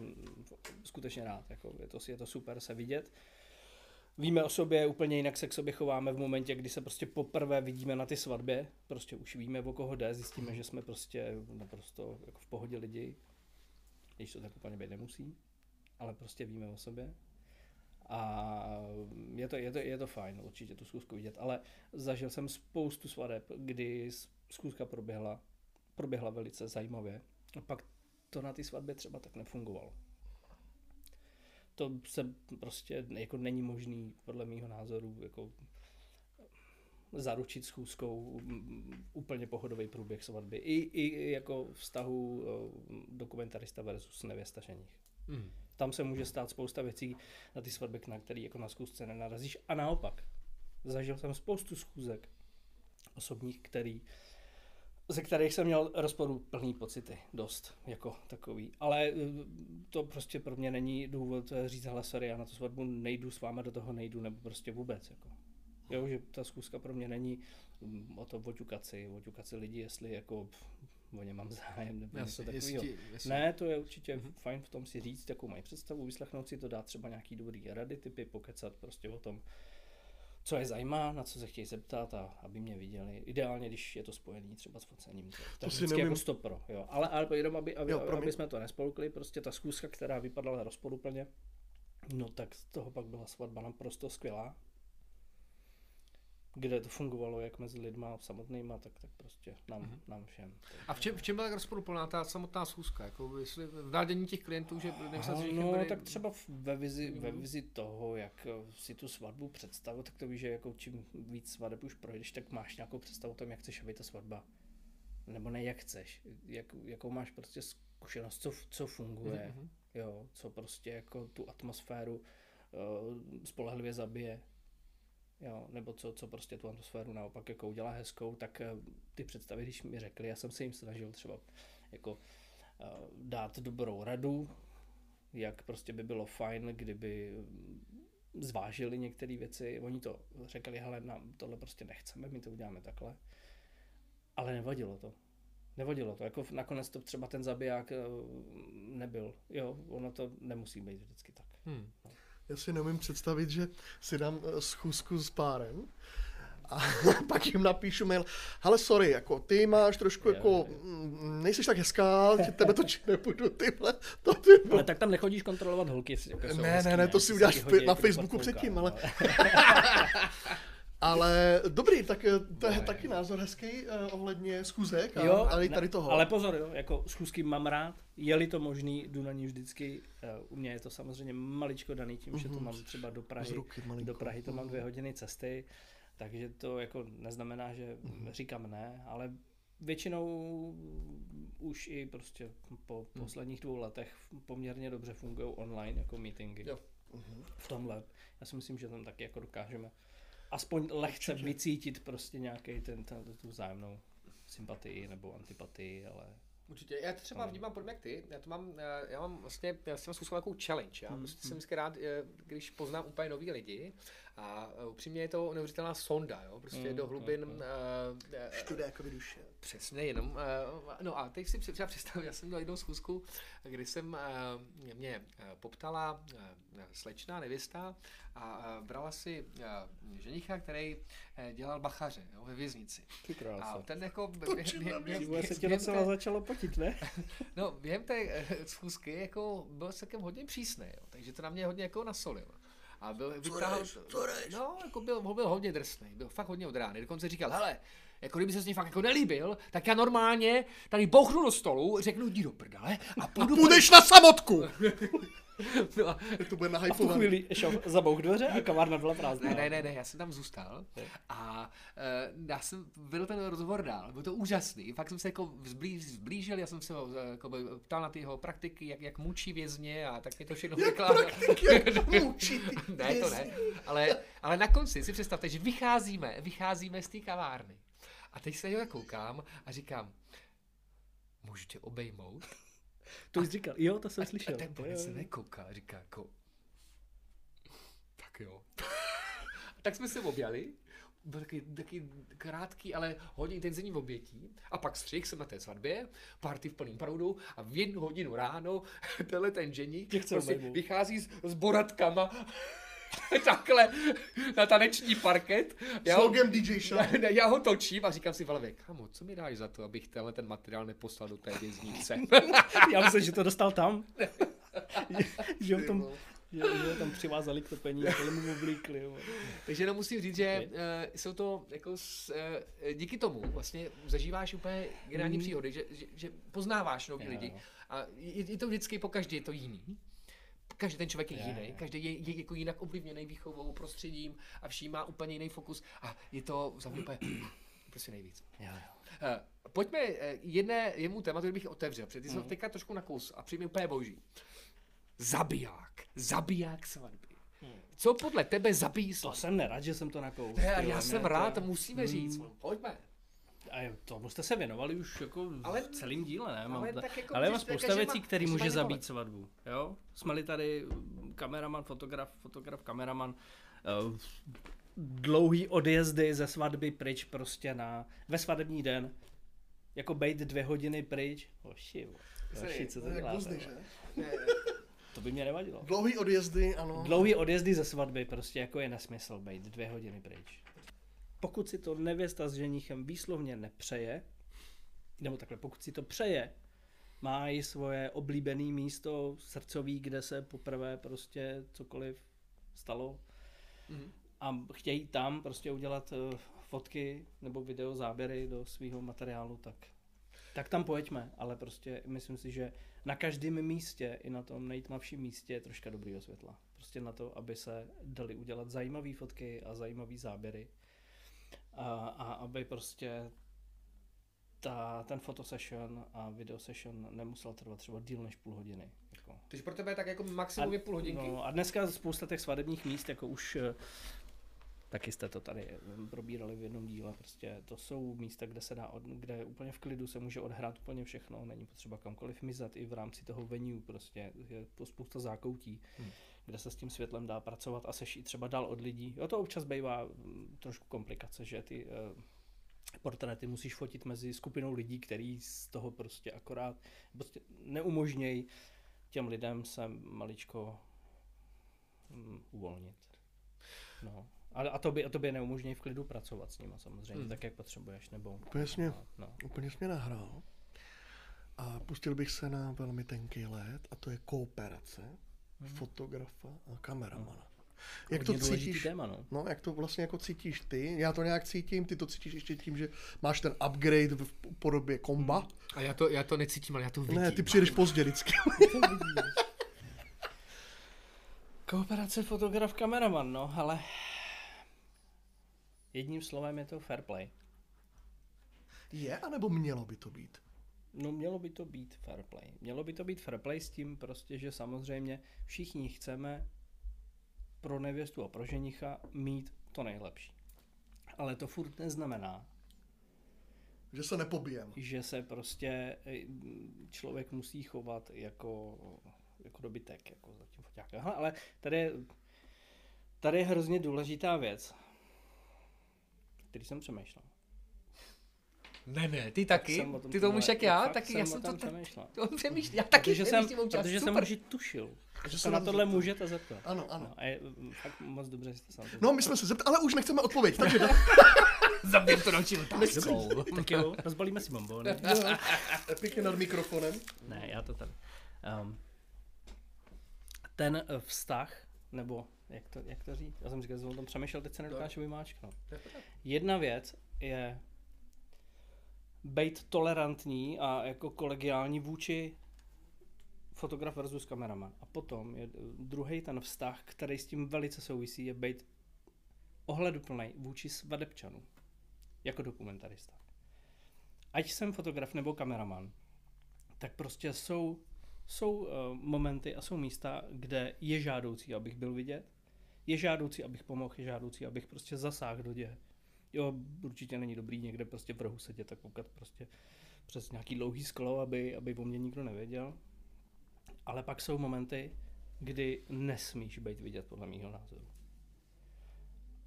skutečně rád. Jako, je, to, je to super se vidět. Víme o sobě, úplně jinak se k sobě chováme v momentě, kdy se prostě poprvé vidíme na ty svatbě. Prostě už víme, o koho jde, zjistíme, že jsme prostě naprosto jako v pohodě lidi. když to tak úplně být nemusí, ale prostě víme o sobě. A je to, je, to, je to fajn určitě tu schůzku vidět, ale zažil jsem spoustu svadeb, kdy schůzka proběhla, proběhla velice zajímavě a pak to na té svatbě třeba tak nefungovalo. To se prostě jako není možný, podle mého názoru, jako zaručit schůzkou úplně pohodový průběh svatby. I, i jako vztahu dokumentarista versus nevěsta ženich. Mm. Tam se může stát spousta věcí na ty svatby, na který jako na schůzce nenarazíš. A naopak, zažil jsem spoustu schůzek osobních, který, ze kterých jsem měl rozporu plný pocity, dost, jako takový. Ale eh, to prostě pro mě není důvod eh, říct, hele, sorry, já na tu svatbu nejdu s váma do toho nejdu, nebo prostě vůbec, jako. Jo, že ta zkuska pro mě není mm, o to oťukat si, oťukat si lidi, jestli jako o ně mám zájem nebo něco takového. Ne, to je určitě mm-hmm. fajn v tom si říct, jakou mají představu, vyslechnout si to, dát třeba nějaký dobrý rady, typy, pokecat prostě o tom, co je zajímá, na co se chtějí zeptat a aby mě viděli. Ideálně, když je to spojený třeba s focením. To, to si nemím... jako stopro, jo. Ale, ale jenom, aby, aby, jo, aby jsme to nespolkli, prostě ta zkuska, která vypadala rozporuplně, no tak z toho pak byla svatba naprosto skvělá kde to fungovalo jak mezi lidma samotnýma, tak, tak prostě nám, mm-hmm. nám všem. A v čem, v čem byla tak rozporuplná ta samotná schůzka? Jako jestli v nádění těch klientů, že nemyslel, že No, byli... tak třeba ve vizi, mm-hmm. ve vizi toho, jak eh, si tu svatbu představit, tak to víš, že jako čím víc svateb už projdeš, tak máš nějakou představu o tom, jak chceš, aby ta svatba nebo ne jak chceš, jak, jakou máš prostě zkušenost, co, co funguje, mm-hmm. jo, co prostě jako tu atmosféru uh, spolehlivě zabije, jo, nebo co, co prostě tu atmosféru naopak jako udělá hezkou, tak eh, ty představy, když mi řekli, já jsem se jim snažil třeba jako uh, dát dobrou radu, jak prostě by bylo fajn, kdyby zvážili některé věci, oni to řekli, hele, nám tohle prostě nechceme, my to uděláme takhle, ale nevadilo to. Nevadilo to, jako nakonec to třeba ten zabiják eh, nebyl, jo, ono to nemusí být vždycky tak. Hmm. No já si neumím představit, že si dám eh, schůzku s párem a pak jim napíšu mail, ale sorry, jako ty máš trošku jo, jako. Mm, nejsi tak hezká, že tebe to nebudu, tyhle, to ty Ale tak tam nechodíš kontrolovat holky, jako ne, hezký, ne, ne, to si uděláš na jako Facebooku předtím, ale... Ale dobrý, tak eh, to je taky názor hezký uh, ohledně schůzek a, jo, ale tady toho. Ale pozor, jo, jako schůzky mám rád, je-li to možný, jdu na ní vždycky. Uh, u mě je to samozřejmě maličko daný tím, mm-hmm. že to mhm. mám třeba do Prahy. ruky, do Prahy to mám dvě mhm. hodiny cesty, takže to jako neznamená, že mm-hmm. říkám ne, ale většinou už i prostě po mm. posledních dvou letech poměrně dobře fungují online jako meetingy. Jo. Mm-hmm. V tomhle. Já si myslím, že tam taky jako dokážeme aspoň lehce Určitě. vycítit prostě nějaký ten, ten, tu vzájemnou sympatii nebo antipatii, ale Určitě. Já to třeba vnímám podobně jak ty. Já to mám, eh, já mám vlastně, já jsem zkusil takovou challenge. Já hmm. prostě jsem hmm. vždycky rád, eh, když poznám úplně nový lidi a eh, upřímně je to neuvěřitelná sonda, jo, prostě mm, do hlubin. Mm, uh, jako duše. Přesně, jenom. Uh, no a teď si třeba představit, já jsem měl jednou schůzku, kdy jsem uh, mě poptala uh, slečná nevěsta a uh, brala si uh, ženicha, který uh, dělal bachaře jo, ve věznici. A ten jako... Během, se tě docela začalo potit, ne? no, během té uh, schůzky jako byl celkem hodně přísný, jo, takže to na mě hodně jako nasolil. A byl, vytáhl, no, jako byl, byl hodně drsný, byl fakt hodně od rány. Dokonce říkal, hele, jako kdyby se s ním fakt jako nelíbil, tak já normálně tady bouchnu do stolu, řeknu, jdi do prdele a půjdu... A půjdeš na samotku! No. A, to bude a v chvíli šel zabouch dveře a kavárna byla prázdná. Ne, ne, ne, ne, já jsem tam zůstal a uh, já jsem vedl ten rozhovor dál, bylo to úžasný, fakt jsem se jako zblíž, zblížil, já jsem se ho eh, jako ptal na ty jeho praktiky, jak, jak mučí vězně a tak mi to všechno vykládal. jak mučí Ne, to ne, ale, ale na konci si představte, že vycházíme, vycházíme z té kavárny a teď se ho koukám a říkám, můžu tě obejmout? To jsi říkal, jo, to jsem a, slyšel. A ten se nekouká, říká jako, tak jo. tak jsme se objali, byl taky, taky krátký, ale hodně intenzivní obětí. A pak střih jsem na té svatbě, party v plném proudu a v jednu hodinu ráno tenhle ten ženík prostě vychází s, s boratkama takhle na taneční parket. Já ho, DJ Show. já, já ho točím a říkám si v hlavě, kamo, co mi dáš za to, abych tenhle ten materiál neposlal do té věznice. Já myslím, že to dostal tam. že, že, ho tam, že, že ho tam přivázali k topení a mu oblíkli. jo. Takže jenom musím říct, že uh, jsou to jako s, uh, díky tomu vlastně zažíváš úplně geniální Mhm. příhody, že, že, že poznáváš nový lidi a je, je to vždycky po každý je to jiný. Každý ten člověk je Jo, jiný, každý je, je jako jinak ovlivněný výchovou, prostředím a vším má úplně jiný fokus a je to za mě úplně prostě nejvíc. Jo, jo. Uh, pojďme uh, jedné, jemu tématu, který bych otevřel, protože ty Mhm. jsem teďka trošku nakous a přijme úplně boží. Zabiják, zabiják svatby. Co podle tebe zabíjí To jsem nerad, že jsem to nakous. Já vole, jsem rád, to- musíme říct. Hmm. Pojďme. A tomu jste se věnovali už jako Ale- ale, v celém díle, ne? Mám ale ta- tak jako ale říkáš, spousta věcí, které že může zabít nevolit. svatbu. Jo? Jsme tady kameraman, fotograf, fotograf, kameraman. Uh, dlouhý odjezdy ze svatby pryč prostě na, ve svatební den. Jako bejt dvě hodiny pryč. Oši, oši, co to je že? To by mě nevadilo. Dlouhý odjezdy, ano. Dlouhý odjezdy ze svatby prostě jako je nesmysl být dvě hodiny pryč. Pokud si to nevěsta s ženichem výslovně nepřeje, nebo takhle, pokud si to přeje, má i svoje oblíbené místo srdcový, kde se poprvé prostě cokoliv stalo Mhm. a chtějí tam prostě udělat eh, fotky nebo video záběry do svého materiálu, tak, tak tam pojďme, ale prostě myslím si, že na každém místě, i na tom nejtmavším místě je troška dobrýho světla. Prostě na to, aby se dali udělat zajímavé fotky a zajímavé záběry. A, a aby prostě ta, ten fotosession a video session nemusel trvat třeba díl než půl hodiny. Jako. Takže pro tebe je tak jako maximum je půl hodinky. No, a dneska spousta těch svadebních míst, jako už eh, taky jste to tady eh, probírali v jednom díle, prostě to jsou místa, kde se dá, od, kde úplně v klidu se může odhrát úplně všechno, není potřeba kamkoliv mizet i v rámci toho venue, prostě je to spousta zákoutí, Hmm. Kde se s tím světlem dá pracovat a seš i třeba dál od lidí. Jo, to občas bývá mm, trošku komplikace, že ty eh, portréty musíš fotit mezi skupinou lidí, který z toho prostě akorát prostě neumožnějí těm lidem se maličko mm, uvolnit. No. A, a, tobě, a tobě neumožňují v klidu pracovat s nima samozřejmě, Hmm. tak jak potřebuješ, nebo... Úplně jasně. No. Úplně jsi mě nahrál. A pustil bych se na velmi tenký led a to je kooperace fotografa a kameramana. Jak to Hodně cítíš? téma, no. No, jak to vlastně jako cítíš ty? Já to nějak cítím, ty to cítíš ještě tím, že máš ten upgrade v podobě komba. A já to, já to necítím, ale já to vidím. Ne, ty přijdeš pozdě vždycky. Kooperace fotograf kameraman, no, ale jedním slovem je to fair play. Je, anebo mělo by to být? No mělo by to být fair play. Mělo by to být fair play s tím prostě, že samozřejmě všichni chceme pro nevěstu a pro ženicha mít to nejlepší. Ale to furt neznamená, Že se nepobijem. že se prostě eh, člověk musí chovat jako, jako dobytek, jako za tím foťákem. Aha, ale tady je, tady je hrozně důležitá věc, který jsem přemýšlel. Ne, ne, ty taky, tom ty to tyhle- jak já, taky já jsem to, to, přemýšlel. to přemýšlím, já taky Protože jsem, občas, protože jsem už tušil, že se na to tohle můžete zeptat. Ano, ano. No, a je mm, fakt moc dobře, že jste se na to No, my jsme se zeptali, ale už nechceme odpověď, takže Zabijím to další otázkou. Tak jo, rozbalíme si bombony. pěkně nad mikrofonem. Ne, já to tady. Um, ten eh, vztah, nebo jak to, jak to říct? Já jsem říkal, že jsem o tom přemýšlel, teď se nedokážu vymáčknout. Jedna věc je být tolerantní a jako kolegiální vůči fotograf versus kameraman. A potom je druhý ten vztah, který s tím velice souvisí, je být ohleduplný vůči svadebčanům jako dokumentarista. Ať jsem fotograf nebo kameraman, tak prostě jsou, jsou uh, momenty a jsou místa, kde je žádoucí, abych byl vidět, je žádoucí, abych pomohl, je žádoucí, abych prostě zasáhl do děje. Jo, určitě není dobrý někde prostě v rohu sedět a koukat prostě přes nějaký dlouhý sklo, aby, aby o mě nikdo nevěděl. Ale pak jsou momenty, kdy nesmíš být vidět, podle mého názoru.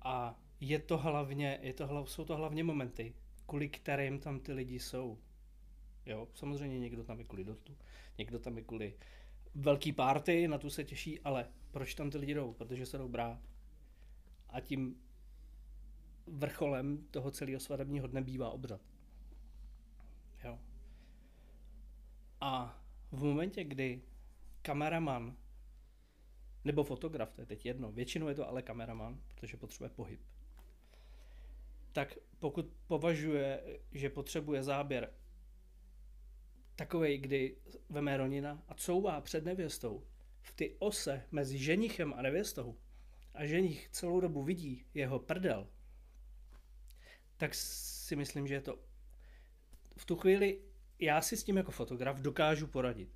A je to hlavně, je to, hlav, jsou to hlavně momenty, kvůli kterým tam ty lidi jsou. Jo, samozřejmě někdo tam je kvůli dortu, někdo tam je kvůli velký party, na tu se těší, ale proč tam ty lidi jdou? Protože se jdou brát. A tím vrcholem toho celého svatebního dne bývá obřad. Jo. A v momentě, kdy kameraman nebo fotograf, to je teď jedno, většinou je to ale kameraman, protože potřebuje pohyb, tak pokud považuje, že potřebuje záběr takový, kdy veme Ronina a couvá před nevěstou v ty ose mezi ženichem a nevěstou a ženich celou dobu vidí jeho prdel, tak si myslím, že je to v tu chvíli já si s tím jako fotograf dokážu poradit.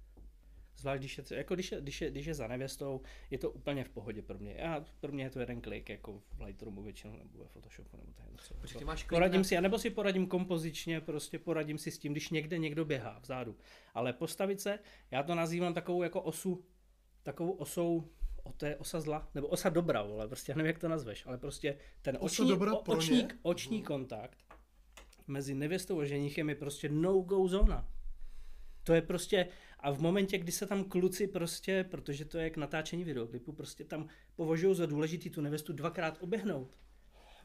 Zvlášť když je, jako když je, když je, když je za nevěstou, je to úplně v pohodě pro mě. Já, pro mě je to jeden klik, jako v Lightroomu většinou, nebo ve Photoshopu, nebo to je něco. Počkej, máš poradím na... si, nebo si poradím kompozičně, prostě poradím si s tím, když někde někdo běhá vzadu. Ale postavit se, já to nazývám takovou jako osu, takovou osou, o to je osa zla, nebo osa dobra, ale prostě já nevím, jak to nazveš, ale prostě ten oční, dobra o, očník, oční hmm. kontakt mezi nevěstou a ženichem je prostě no-go zóna. To je prostě, a v momentě, kdy se tam kluci prostě, protože to je jak natáčení videoklipu, prostě tam považují za důležitý tu nevestu dvakrát oběhnout.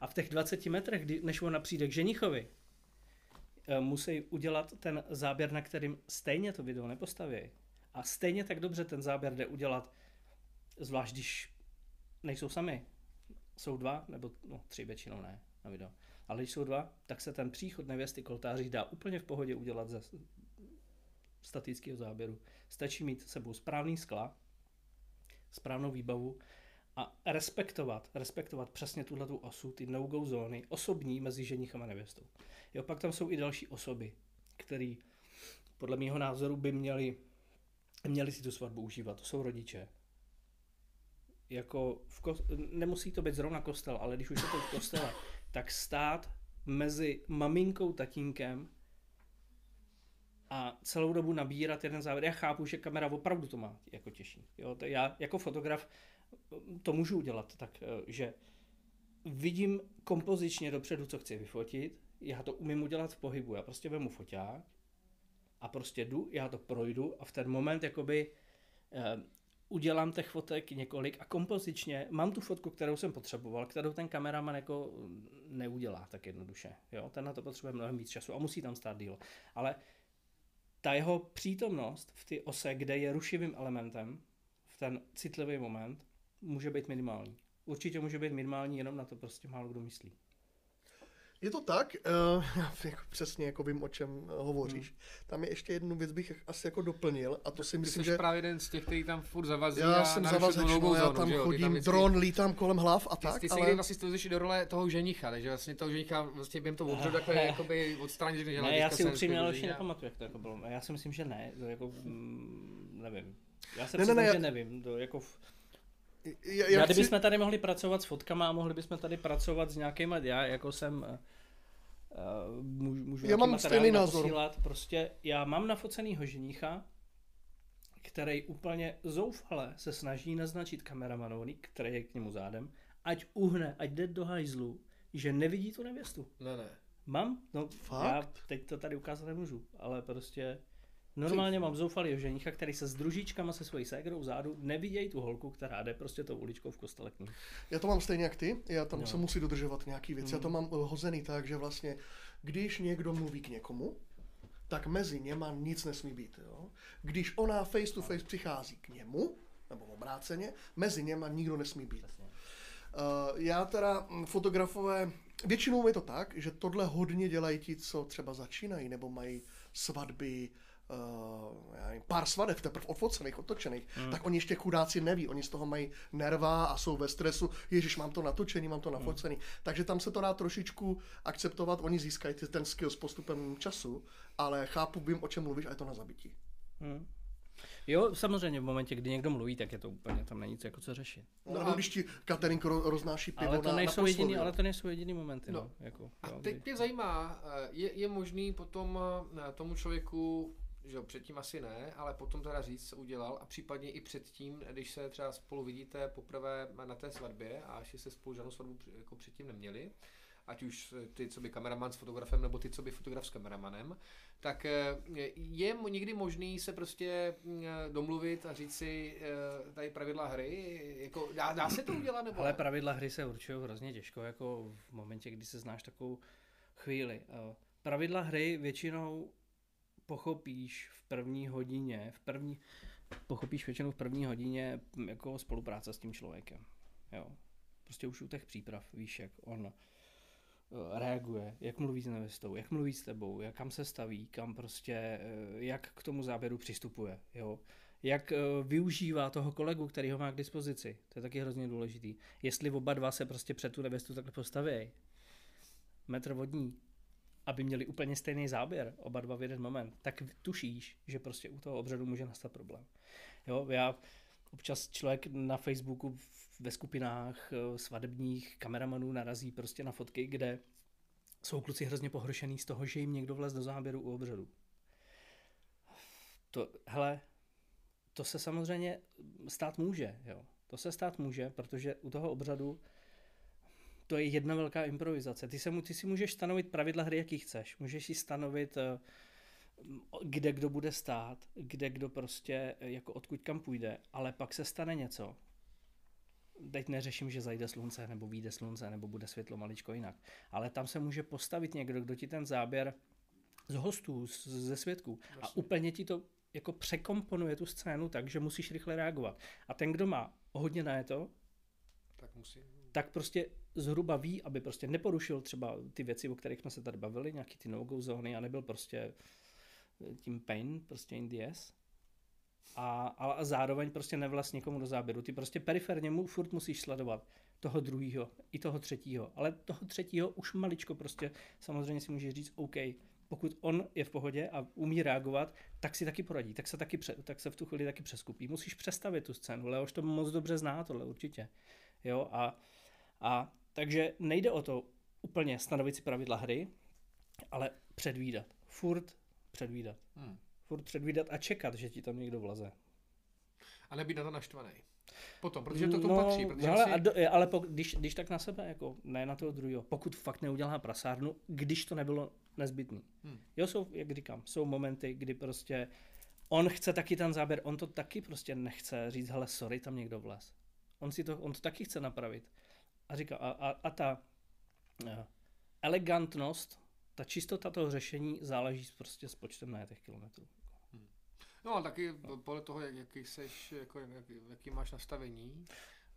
A v těch 20 metrech, kdy, než ona přijde k ženichovi, eh, musí udělat ten záběr, na kterým stejně to video nepostaví. A stejně tak dobře ten záběr jde udělat, zvlášť když nejsou sami. Jsou dva, nebo no, tři většinou ne na video. Ale když jsou dva, tak se ten příchod nevěsty koltáří dá úplně v pohodě udělat ze statického záběru. Stačí mít sebou správný skla, správnou výbavu a respektovat, respektovat přesně tuhle tu osu, ty no-go zóny, osobní mezi ženichem a nevěstou. Jo, pak tam jsou i další osoby, které podle mého názoru by měli, měli si tu svatbu užívat. To jsou rodiče. Jako v ko- nemusí to být zrovna kostel, ale když už je to v kostele, tak stát mezi maminkou, tatínkem a celou dobu nabírat jeden závěr. Já chápu, že kamera opravdu to má jako těžší. Jo? To já jako fotograf to můžu udělat, tak eh, že vidím kompozičně dopředu, co chci vyfotit, já to umím udělat v pohybu, já prostě vemu foťák a prostě jdu, já to projdu a v ten moment jakoby eh, udělám těch fotek několik a kompozičně mám tu fotku, kterou jsem potřeboval, kterou ten kameraman jako neudělá tak jednoduše. Jo? Ten na to potřebuje mnohem víc času a musí tam stát díl. Ale ta jeho přítomnost v ty ose, kde je rušivým elementem, v ten citlivý moment, může být minimální. Určitě může být minimální, jenom na to prostě málo kdo myslí. Je to tak, uh, já jako přesně jako vím, o čem uh, hovoříš. Hmm. Tam je ještě jednu věc bych asi jako doplnil a to si myslím, že... právě jeden z těch, který tam furt zavazí Já a jsem zavazeč, no, já tam zónu, chodím, tam vždycky... dron, lítám kolem hlav a ty, tak, ty, ty ale... Ty vlastně do role toho ženicha, takže vlastně toho ženicha vlastně bym to obřel takhle jakoby odstranit, že ne, já si upřímně ale nepamatuju, jak to jako bylo. Já si myslím, že ne, to jako, mm, nevím. Já se ne, ne, ne, že nevím, to jako... V já, já, já kdybychom chci... tady mohli pracovat s fotkama a mohli bychom tady pracovat s nějakýma, já jako jsem, uh, můžu, můžu já mám stejný názor. Posílat. Prostě já mám nafocenýho ženicha, který úplně zoufale se snaží naznačit kameramanovi, který je k němu zádem, ať uhne, ať jde do hajzlu, že nevidí tu nevěstu. Ne, ne. Mám, no Fakt? já teď to tady ukázat nemůžu, ale prostě Normálně mám zoufalý ženicha, který se s družičkama se svojí ségrou zádu nevidějí tu holku, která jde prostě tou uličkou v kostele k ní. Já to mám stejně jak ty, já tam no. se musí dodržovat nějaký věci. Mm. Já to mám hozený tak, že vlastně, když někdo mluví k někomu, tak mezi něma nic nesmí být. Jo? Když ona face to face přichází k němu, nebo obráceně, mezi něma nikdo nesmí být. Uh, já teda fotografové, většinou je to tak, že tohle hodně dělají ti, co třeba začínají, nebo mají svatby, uh, já nevím, pár svadeb teprve odfocených, otočených, hmm. tak oni ještě chudáci neví, oni z toho mají nerva a jsou ve stresu, ježiš, mám to natočený, mám to hmm. nafocený. Hmm. Takže tam se to dá trošičku akceptovat, oni získají ten skill s postupem času, ale chápu, vím, o čem mluvíš a je to na zabití. Hmm. Jo, samozřejmě v momentě, kdy někdo mluví, tak je to úplně, tam není nic jako co řešit. No, no a když ti catering roznáší pivo ale to na, nejsou na jediný, Ale to nejsou jediný momenty. No. No, jako, a jo, teď mě zajímá, eh, je, je možný potom eh, tomu člověku že jo, předtím asi ne, ale potom teda říct, co udělal a případně i předtím, když se třeba spolu vidíte poprvé na té svatbě a ještě se spolu žádnou svatbu jako předtím neměli, ať už ty, co by kameraman s fotografem, nebo ty, co by fotograf s kameramanem, tak eh, je někdy možný se prostě eh, domluvit a říct si eh, tady pravidla hry, jako dá, dá se to udělat nebo Ale pravidla hry se určují hrozně těžko, jako v momentě, kdy se znáš takovou chvíli. Pravidla hry většinou pochopíš v první hodině, v první, pochopíš většinou v první hodině jako spolupráce s tím člověkem. Jo. Prostě už u těch příprav víš, jak on Eh, reaguje, jak mluví s nevěstou, jak mluví s tebou, jak kam se staví, kam prostě, eh, jak k tomu záběru přistupuje, jo. Jak eh, využívá toho kolegu, který ho má k dispozici. To je taky hrozně důležitý. Jestli oba dva se prostě před tu nevěstu takhle postaví, metr vodní, aby měli úplně stejný záběr, oba dva v jeden moment, tak tušíš, že prostě u toho obřadu může nastat problém. Jo, já občas člověk na Facebooku ve skupinách eh, svadebních kameramanů narazí prostě na fotky, kde jsou kluci hrozně pohoršený z toho, že jim někdo vlez do záběru u obřadu. To, hele, to se samozřejmě stát může, jo. To se stát může, protože u toho obřadu to je jedna velká improvizace. Ty, se mu, ty si můžeš stanovit pravidla hry, jaký chceš. Můžeš si stanovit, eh, kde kdo bude stát, kde kdo prostě, eh, jako odkud kam půjde, ale pak se stane něco, teď neřeším, že zajde slunce, nebo vyjde slunce, nebo bude světlo maličko jinak. Ale tam se může postavit někdo, kdo ti ten záběr z hostů, ze svědků a úplně ti to jako překomponuje tu scénu tak, že musíš rychle reagovat. A ten, kdo má hodně na to, tak, musí. tak prostě zhruba ví, aby prostě neporušil třeba ty věci, o kterých jsme se tady bavili, nějaký ty no-go zóny a nebyl prostě tím pain, prostě in the ass a, a zároveň prostě nevlast někomu do záběru. Ty prostě periferně mu furt musíš sledovat toho druhého i toho třetího. Ale toho třetího už maličko prostě samozřejmě si můžeš říct OK, pokud on je v pohodě a umí reagovat, tak si taky poradí, tak se, taky pře, tak se v tu chvíli taky přeskupí. Musíš přestavit tu scénu, Leoš to moc dobře zná, tohle určitě. Jo, a, a takže nejde o to úplně stanovit si pravidla hry, ale předvídat. Furt předvídat. Hmm furt předvídat a čekat, že ti tam někdo vlaze. A nebýt na to naštvaný. Potom, protože to tomu no, patří. Protože ale, asi... do, ale po, když, když tak na sebe, jako ne na toho druhého, pokud fakt neudělá prasárnu, když to nebylo nezbytný. Hmm. Jo, jsou, jak říkám, jsou momenty, kdy prostě on chce taky ten záběr, on to taky prostě nechce říct, hele, sorry, tam někdo vlez. On, si to, on to taky chce napravit. A říká, a, a, a ta a, elegantnost ta čistota toho řešení záleží prostě s počtem najetých kilometrů. No a taky podle toho, jak, jaký seš, jako, jak, jaký máš nastavení,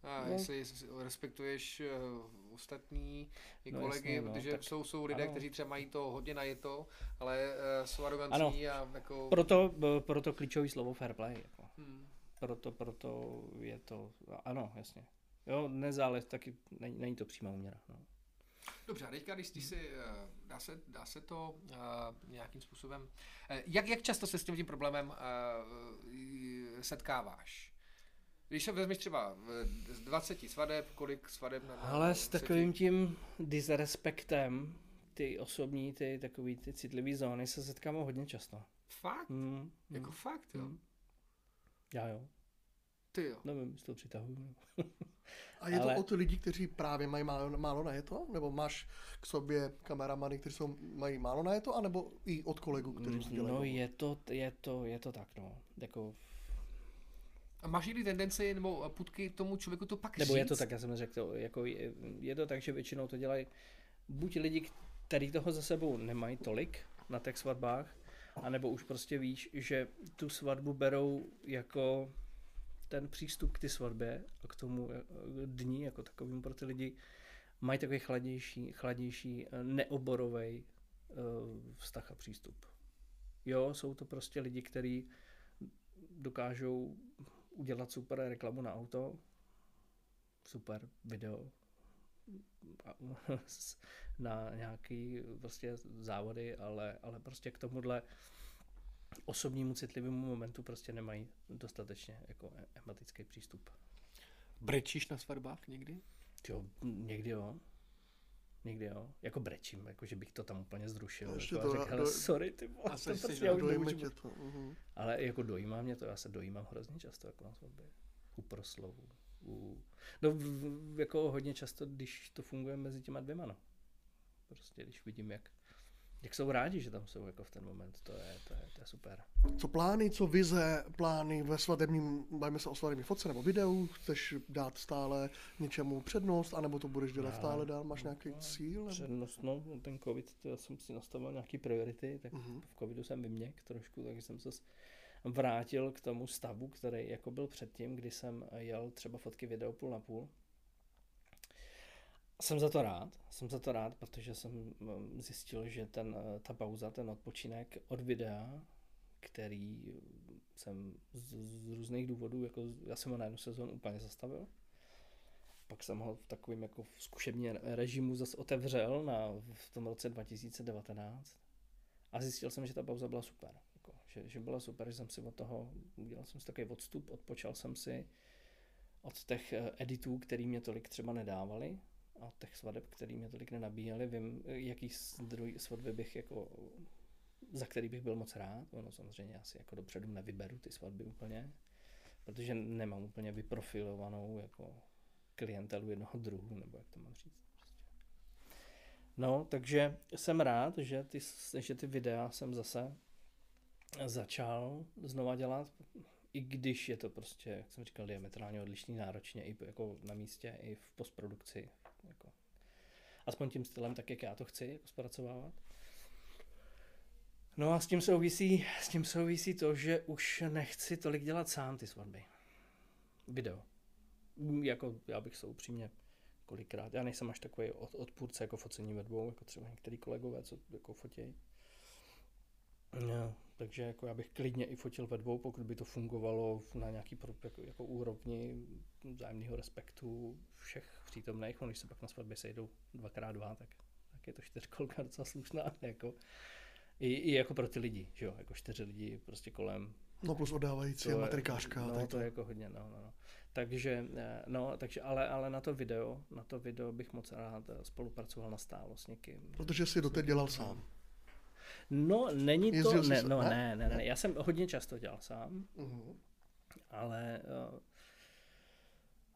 a no. jestli respektuješ uh, ostatní i no, kolegy, jasně, no, protože tak, jsou, jsou lidé, ano. kteří třeba mají to hodně najeto, ale uh, jsou arrogantní a jako... Proto, proto klíčový slovo fair play. Jako. Hmm. Proto, proto je to, ano, jasně. Jo, nezáleží, taky není, není to přímá úměra. No. Dobře, a teďka, když ty si, eh, dá se, dá se to uh, nějakým způsobem, uh, jak, jak často se s tím, tím problémem uh, setkáváš? Když se vezmeš třeba z 20 svadeb, kolik svadeb na... Ale s takovým tím disrespektem, ty osobní, ty takový ty citlivý zóny se setkám hodně často. Fakt? Mm, jako mm, fakt, jo? Mm. Já jo. Ty jo. Nevím, jestli to přitahuju. A je Ale... to od lidí, kteří právě mají málo, málo na to? Nebo máš k sobě kameramany, kteří jsou, mají málo na to? anebo i od kolegů, kteří to dělají? No je to, je to, je to tak, no. Jako a máš někdy tendenci nebo putky tomu člověku to pak Nebo říct? je to tak, já jsem řekl, jako je, je to tak, že většinou to dělají buď lidi, kteří toho za sebou nemají tolik na těch svatbách, anebo už prostě víš, že tu svatbu berou jako ten přístup k ty svatbě a k tomu eh, dní jako takovým pro ty lidi mají takový chladnější, chladnější eh, neoborový uh, vztah a přístup. Jo, jsou to prostě lidi, kteří dokážou udělat super reklamu na auto, super video na nějaký prostě závody, ale, ale prostě k tomuhle osobnímu citlivému momentu prostě nemají dostatečně jako e- empatický přístup. Brečíš na svatbách někdy? Jo, někdy jo. Někdy jo. Jako brečím, jako že bych to tam úplně zrušil. Ještě jako to, a řekl, do, sorry, ty vole, to prostě já už tě to. Uh-huh. Ale jako dojímá mě to, já se dojímám hrozně často jako na svatbě. U proslovu. U... No v, v, jako hodně často, když to funguje mezi těma dvěma, no. Prostě když vidím, jak, jak jsou rádi, že tam jsou jako v ten moment, to je, to je, to je super. Co plány, co vize, plány ve svatebním, bavíme se o svatební fotce nebo videu, chceš dát stále něčemu přednost, anebo to budeš dělat Já- stále dál, máš nějaký cíl? Nebo? Přednost, no, ten covid, to já jsem si nastavil nějaký priority, tak Mhm. v covidu jsem vyměk trošku, takže jsem se vrátil k tomu stavu, který jako byl předtím, kdy jsem jel třeba fotky video půl na půl. Jsem za to rád, jsem za to rád, protože jsem mm, zjistil, že ten, eh, ta pauza, ten odpočinek od videa, který jsem z, z různých důvodů, jako já jsem ho na jednu sezónu úplně zastavil, pak jsem ho v takovém jako zkušebně režimu zase otevřel na, v tom roce 2019 a zjistil jsem, že ta pauza byla super. Jako, že, že byla super, že jsem si od toho, udělal jsem si takový odstup, odpočal jsem si od těch eh, editů, který mě tolik třeba nedávali a těch svadeb, který mě tolik nenabíjeli. Vím, jaký druhý svatby bych jako za který bych byl moc rád. Ono samozřejmě asi jako dopředu nevyberu ty svatby úplně, protože nemám úplně vyprofilovanou jako klientelu jednoho druhu, nebo jak to mám říct. Prostě. No, takže jsem rád, že ty, že ty videa jsem zase začal znova dělat, i když je to prostě, jak jsem říkal, diametrálně odlišný, náročně i jako na místě, i v postprodukci. Jako. Aspoň tím stylem, tak jak já to chci jako zpracovávat. No a s tím souvisí, s tím souvisí to, že už nechci tolik dělat sám ty svatby. Video. Mm, Jako já bych se upřímně kolikrát, já nejsem až takový od, odpůrce jako focení ve dvou, jako třeba některý kolegové, co jako fotějí. No, takže jako já bych klidně i fotil ve dvou, pokud by to fungovalo na nějaký pro, jako, jako úrovni vzájemného respektu všech přítomných. Oni se pak na svatbě sejdou dvakrát dva, tak, tak je to čtyřkolka docela slušná. Jako. I, I jako pro ty lidi, že jo, jako čtyři lidi prostě kolem. No plus oddávající To matrikářka. No, tady to je jako hodně, no, no, no. Takže, eh, no, takže ale, ale na to video, na to video bych moc rád eh, spolupracoval na stálo s někým. Protože jsi doteď dělal sám. No, není to, Jezdil ne, no, ne? ne, ne, ne, já jsem hodně často dělal sám, Mhm. ale uh,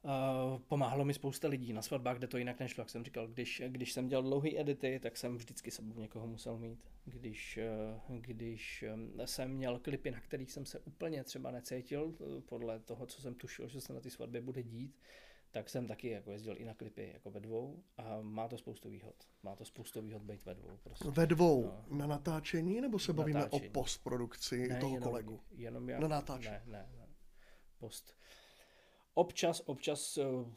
uh, pomáhalo mi spousta lidí na svatbách, kde to jinak nešlo, jak jsem říkal, když, když jsem dělal dlouhý edity, tak jsem vždycky sebou někoho musel mít. Když, uh, když jsem měl klipy, na kterých jsem se úplně třeba necítil, podle toho, co jsem tušil, že se na ty svatbě bude dít, tak jsem taky jako jezdil i na klipy jako ve dvou a má to spoustu výhod. Má to spoustu výhod být ve dvou. Prostě. Ve dvou No. na natáčení, nebo se bavíme Natáčení. o postprodukci toho jenom, kolegu? Jenom já. Na natáčení. Ne, ne, ne. Post. Občas, občas uh,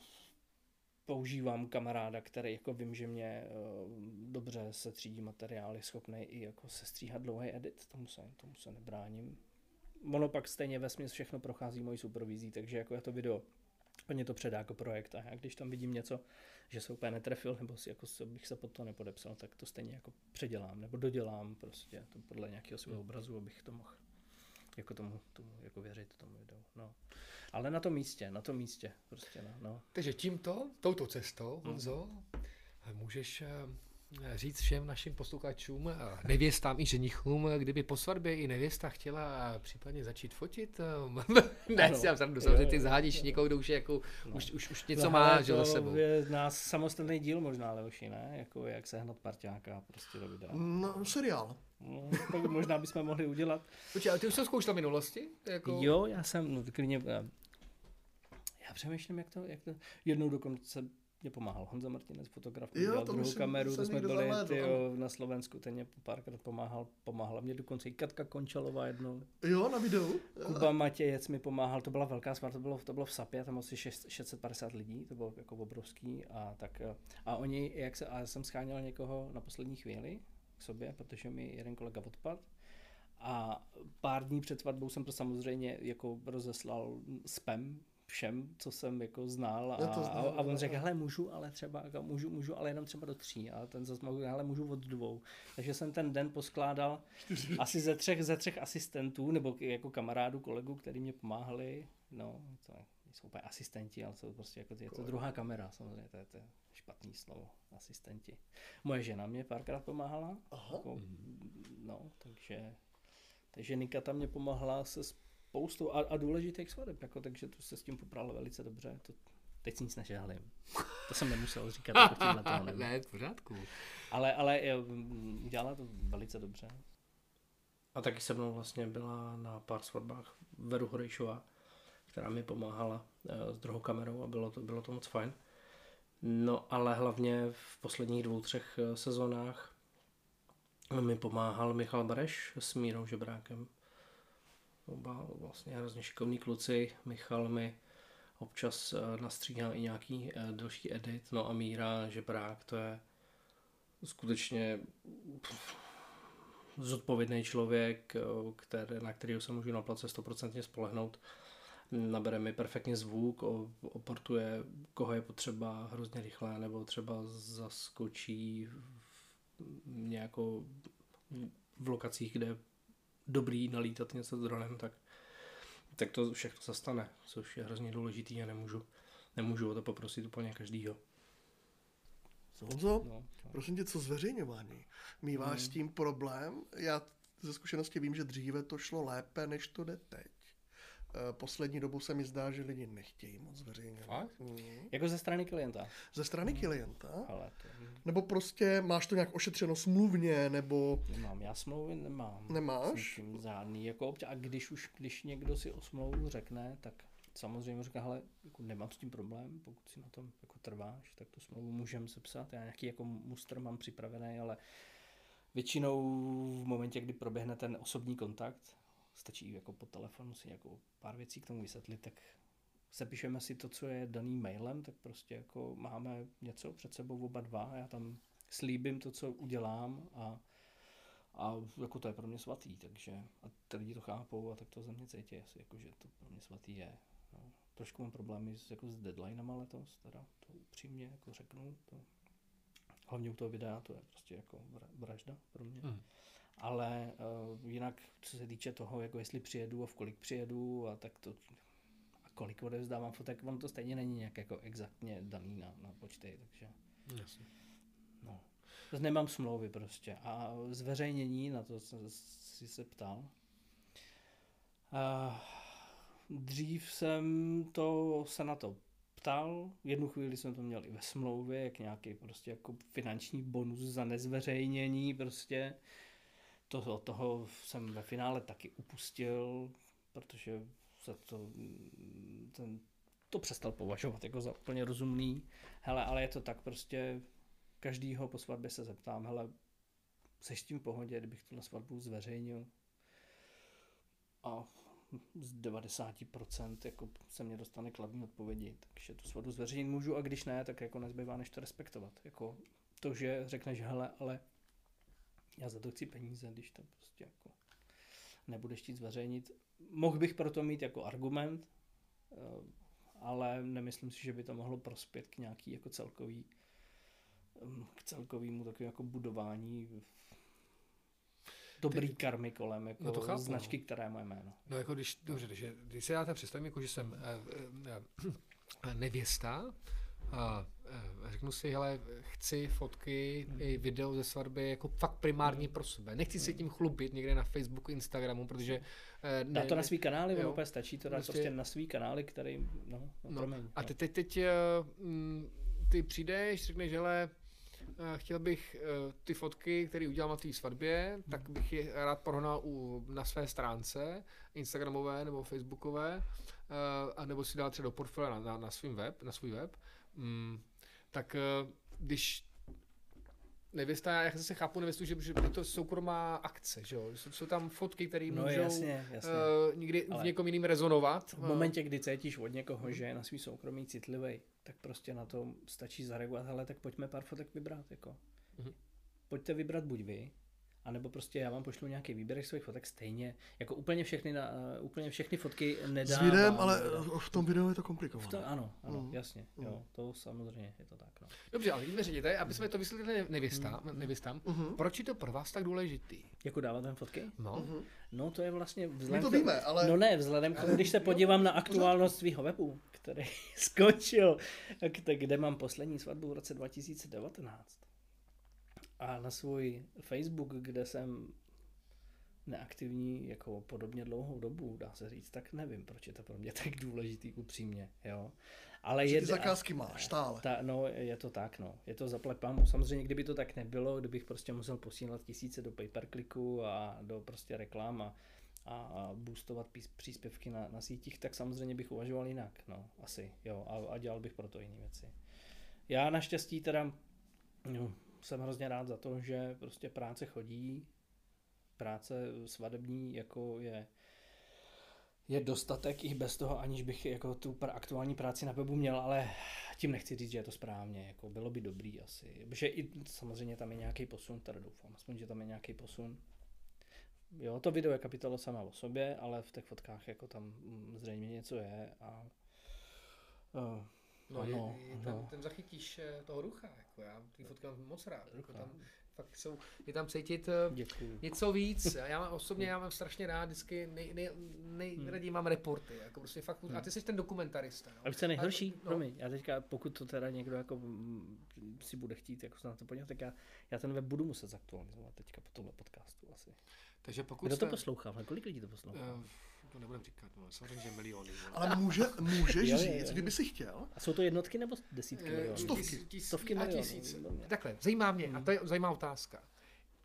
používám kamaráda, který jako vím, že mě uh, dobře se třídí materiál, je schopný i jako se stříhat dlouhý edit, tomu se, tomu se nebráním. Ono pak stejně ve všechno prochází mojí supervizí, takže jako já to video Oni to předá jako projekt a já když tam vidím něco, že se úplně netrefil, nebo si jako se, bych se pod to nepodepsal, tak to stejně jako předělám, nebo dodělám prostě to podle nějakého svého obrazu, abych to mohl jako tomu, tomu jako věřit tomu videu, no. Ale na tom místě, na tom místě, prostě, no, no. Takže tímto, touto cestou, Honzo, můžeš eh, říct všem našim posluchačům, eh, nevěstám i ženichům, kdyby po svatbě i nevěsta chtěla případně začít fotit. eh, ne, Ano. si já srandu, samozřejmě ty jo. někoho, kdo už, je jako, No. už, už, už něco No, má že za to sebou. je nás samostatný díl možná, Leoši, ne? Jako jak sehnat parťáka prostě do videa. No, seriál. No, tak možná bychom mohli udělat. Počkej, ale ty už jsi zkoušel v minulosti? Jako... Jo, já jsem, no klidně, eh, já přemýšlím, jak to, jak to, jednou dokonce mě pomáhal Honza Martinez, fotograf, Jo, dělal druhou myslím, kameru, to jsme byli tyjo, na Slovensku, ten mě párkrát pomáhal, pomáhala mě dokonce i Katka Končalová jednou. Jo, na videu. Kuba Matějec mi pomáhal, to byla velká svatba, to bylo, to bylo v Sapě, tam asi 6, 650 lidí, to bylo jako obrovský a tak eh, a oni, jak se, a já jsem scháněl někoho na poslední chvíli k sobě, protože mi jeden kolega odpad a pár dní před svatbou jsem to samozřejmě jako rozeslal spam všem, co jsem jako znal a, Já to znám, a, a on no, řekl, no. hele můžu, ale třeba, jako, můžu, můžu, ale jenom třeba do tří a ten zase mohl, hele můžu od dvou. Takže jsem ten den poskládal asi ze třech, ze třech asistentů, nebo jako kamarádů, kolegů, který mě pomáhali, no, to jsou úplně asistenti, ale jsou prostě jako, je to druhá kamera, samozřejmě, to je, to je špatný slovo, asistenti. Moje žena mě párkrát pomáhala, Aha. jako, no, takže, takže Nika tam mě pomáhala se spoustou a, a důležitých svadeb, jako, takže to se s tím poprala velice dobře, to, Teď si nic nežálím. To jsem nemusel říkat jako ne, v pořádku. Ale, ale jo, udělala to velice dobře. A taky se mnou vlastně byla na pár svatbách Veru Horejšová, která mi pomáhala eh, s druhou kamerou a bylo to, bylo to moc fajn. No ale hlavně v posledních dvou, třech eh, sezónách mi pomáhal Michal Bareš s Mírou Žebrákem. Oba vlastně hrozně šikovní kluci. Michal mi občas eh, nastříhal i nějaký eh, další edit. No a Míra Žebrák, to je skutečně zodpovědný člověk, eh, který, na kterého se můžu na place stoprocentně spolehnout. Nabere mi perfektně zvuk, oportuje, koho je potřeba hrozně rychle, nebo třeba zaskočí v- nějakou v lokacích, kde dobrý nalítat něco s dronem, tak, tak to všechno se stane, což je hrozně důležitý a nemůžu, nemůžu o to poprosit úplně každýho. Honzo, No, prosím tě, co zveřejňování? Míváš s tím problém? Já ze zkušenosti vím, že dříve to šlo lépe, než to jde teď. Eh, Poslední dobu se mi zdá, že lidi nechtějí moc zveřejňovat. Fakt? Mm. Jako ze strany klienta. Ze strany klienta? Ale to Nebo prostě máš to nějak ošetřeno smluvně, nebo nemám. Já smlouvy nemám. Nemáš? Nikým žádný. Jako obča- a když už, když někdo si o smlouvu řekne, tak samozřejmě říká, hele, jako nemám s tím problém, pokud si na tom jako trváš, tak tu smlouvu můžeme sepsat. Já nějaký jako mustr mám připravený, ale většinou v momentě, kdy proběhne ten osobní kontakt, stačí jako po telefonu si jako pár věcí k tomu vysvětlit, tak sepíšeme si to, co je daný mailem, tak prostě jako máme něco před sebou oba dva, já tam slíbím to, co udělám a, a jako to je pro mě svatý, takže a ty lidi to chápou a tak to ze mě cítí asi, jako, že to pro mě svatý je. No. Trošku mám problémy s, jako s deadlinema letos, teda to upřímně jako řeknu, to, hlavně u toho videa to je prostě jako vra- vražda pro mě. Hmm. Ale uh, jinak, co se týče toho, jako jestli přijedu a v kolik přijedu a tak to a kolik odevzdávám fotek, on to stejně není nějak jako exaktně daný na, na počty, takže Jasně. no. Nemám smlouvy prostě a zveřejnění, na to jsem si se ptal. Uh, dřív jsem to se na to ptal, jednu chvíli jsem to měl i ve smlouvě, jak nějaký prostě jako finanční bonus za nezveřejnění prostě. To, od toho jsem ve finále taky upustil, protože se to, ten, to přestal považovat jako za úplně rozumný. Hele, ale je to tak prostě, každýho po svatbě se zeptám, hele, seš s tím v pohodě, kdybych na svatbu zveřejnil? A z 90% jako se mě dostane kladný odpovědi, takže tu svatbu zveřejnit můžu a když ne, tak jako nezbývá než to respektovat. Jako to, že řekneš, hele, ale já za to chci peníze, když to prostě jako nebudeš chtít zveřejnit. Mohl bych proto mít jako argument, eh, ale nemyslím si, že by to mohlo prospět k nějaký jako celkový mm, k celkovému takovému jako budování dobrý karmy kolem jako No to chápu, značky, která je moje jméno. No jako když, dobře, když, když se já to představím, jako že jsem eh, eh, nevěsta a eh, řeknu si, hele, chci fotky i video ze svatby jako fakt primární pro sebe. Nechci se tím chlubit někde na Facebooku, Instagramu, protože eh, Dá to na svý kanály, ono jo. úplně stačí to dát Prostě- prostě, na svý kanály, který, no, no, No, promiň. A no. ty teď, teď eh, mm, ty přijdeš, řekneš, hele, chtěl bych ty fotky, které udělám na té svatbě, tak bych je rád porovnal u, na své stránce, Instagramové nebo Facebookové, a nebo si dal třeba do portfolia na, na, na, svým web, na svůj web. Mm, tak eh, když nevěsta, já zase chápu nevěstu, že, že je to soukromá akce, že jo? Jsou, jsou tam fotky, které No můžou jasně, jasně. Uh, někdy Ale- v někom jiným rezonovat. V momentě, kdy cítíš od někoho, že je na svý soukromí citlivý, tak prostě na to stačí zareagovat, ale tak pojďme pár fotek vybrat, jako. Mhm. Pojďte vybrat buď vy, anebo prostě já vám pošlu nějaký výběr svých fotek stejně, jako úplně všechny, na, uh, úplně všechny fotky s nedávám. videem, ale nedávám. v tom videu je to v komplikované. to, ano, ano, Mhm. jasně, jo, to samozřejmě je to tak, no. Dobře, ale mi řekněte, aby jsme to vysvětlili nevěsta, Hmm. nevěstám, Mhm. proč je to pro vás tak důležitý? Jako dávat vám fotky? No, Mhm. No to je vlastně My vzhledem to k- víme, ale No ne, vzhledem k tomu, když se podívám na aktuálnost svého webu, který skončil, kde mám poslední svatbu v roce 2019. A na svůj Facebook, kde jsem neaktivní jako podobně dlouhou dobu, dá se říct, tak nevím, proč je to pro mě tak důležitý upřímně, jo. Ale je, ty zakázky máš stále. ta, no, je to tak, no. Je to zaplať pámu. Samozřejmě, kdyby to tak nebylo, kdybych prostě musel posílat tisíce do pay-per-clicku a do prostě reklam a, a, a boostovat pís, příspěvky na, na sítích, tak samozřejmě bych uvažoval jinak, no, asi, jo, a, a dělal bych proto jiné věci. Já naštěstí teda no, jsem hrozně rád za to, že prostě práce chodí, práce svadební jako je je dostatek i bez toho, aniž bych jako tu aktuální práci na webu měl, ale tím nechci říct, že je to správně, jako bylo by dobrý asi, protože i samozřejmě tam je nějaký posun, teda doufám, aspoň, že tam je nějaký posun. Jo, to video je kapitola sama o sobě, ale v těch fotkách jako tam mm, zřejmě něco je a uh, No, Ano, je, je tam, ano. tam zachytíš eh, toho ducha, jako já ty fotky mám moc rád, jako tam fakt jsou, je tam cítit eh, děkuju. něco víc. Já mám osobně, já mám strašně rád vždycky, nej, nej, nejraději mám reporty, jako prostě fakt, a ty jsi ten dokumentarista. No. A víš, co nejhorší? A- No. Promiň, já teďka, pokud to teda někdo jako si bude chtít jako se na to podívat, tak já, já ten web budu muset zaktualizovat teďka po tomhle podcastu asi. Takže pokud Kdo to jste- poslouchá? Kolik lidí to poslouchá? Eh, to nebudem říkat, no, samozřejmě, že miliony. vole. Ale může, můžeš Jo, jo, jo. říct, kdyby si chtěl, A jsou to jednotky nebo desítky Eh, milionů? stovky. tis- tis- Stovky a milionů, tisíce. Takhle, zajímá mě, Hmm. a to je zajímavá otázka.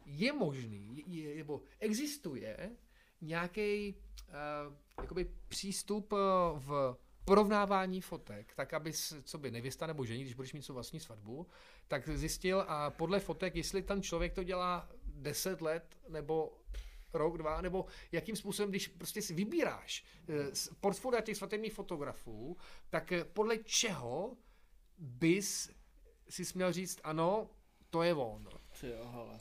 Je možný, je, nebo existuje nějaký uh, jakoby přístup eh, v porovnávání fotek, tak aby, s- co by nevěsta nebo žení, když budeš mít svou vlastní svatbu, tak zjistil a podle fotek, jestli ten člověk to dělá 10 let nebo rok, dva, nebo jakým způsobem, když prostě si vybíráš eh, z portfolia těch svatebních fotografů, tak eh, podle čeho bys si směl říct, ano, to je on. Hele.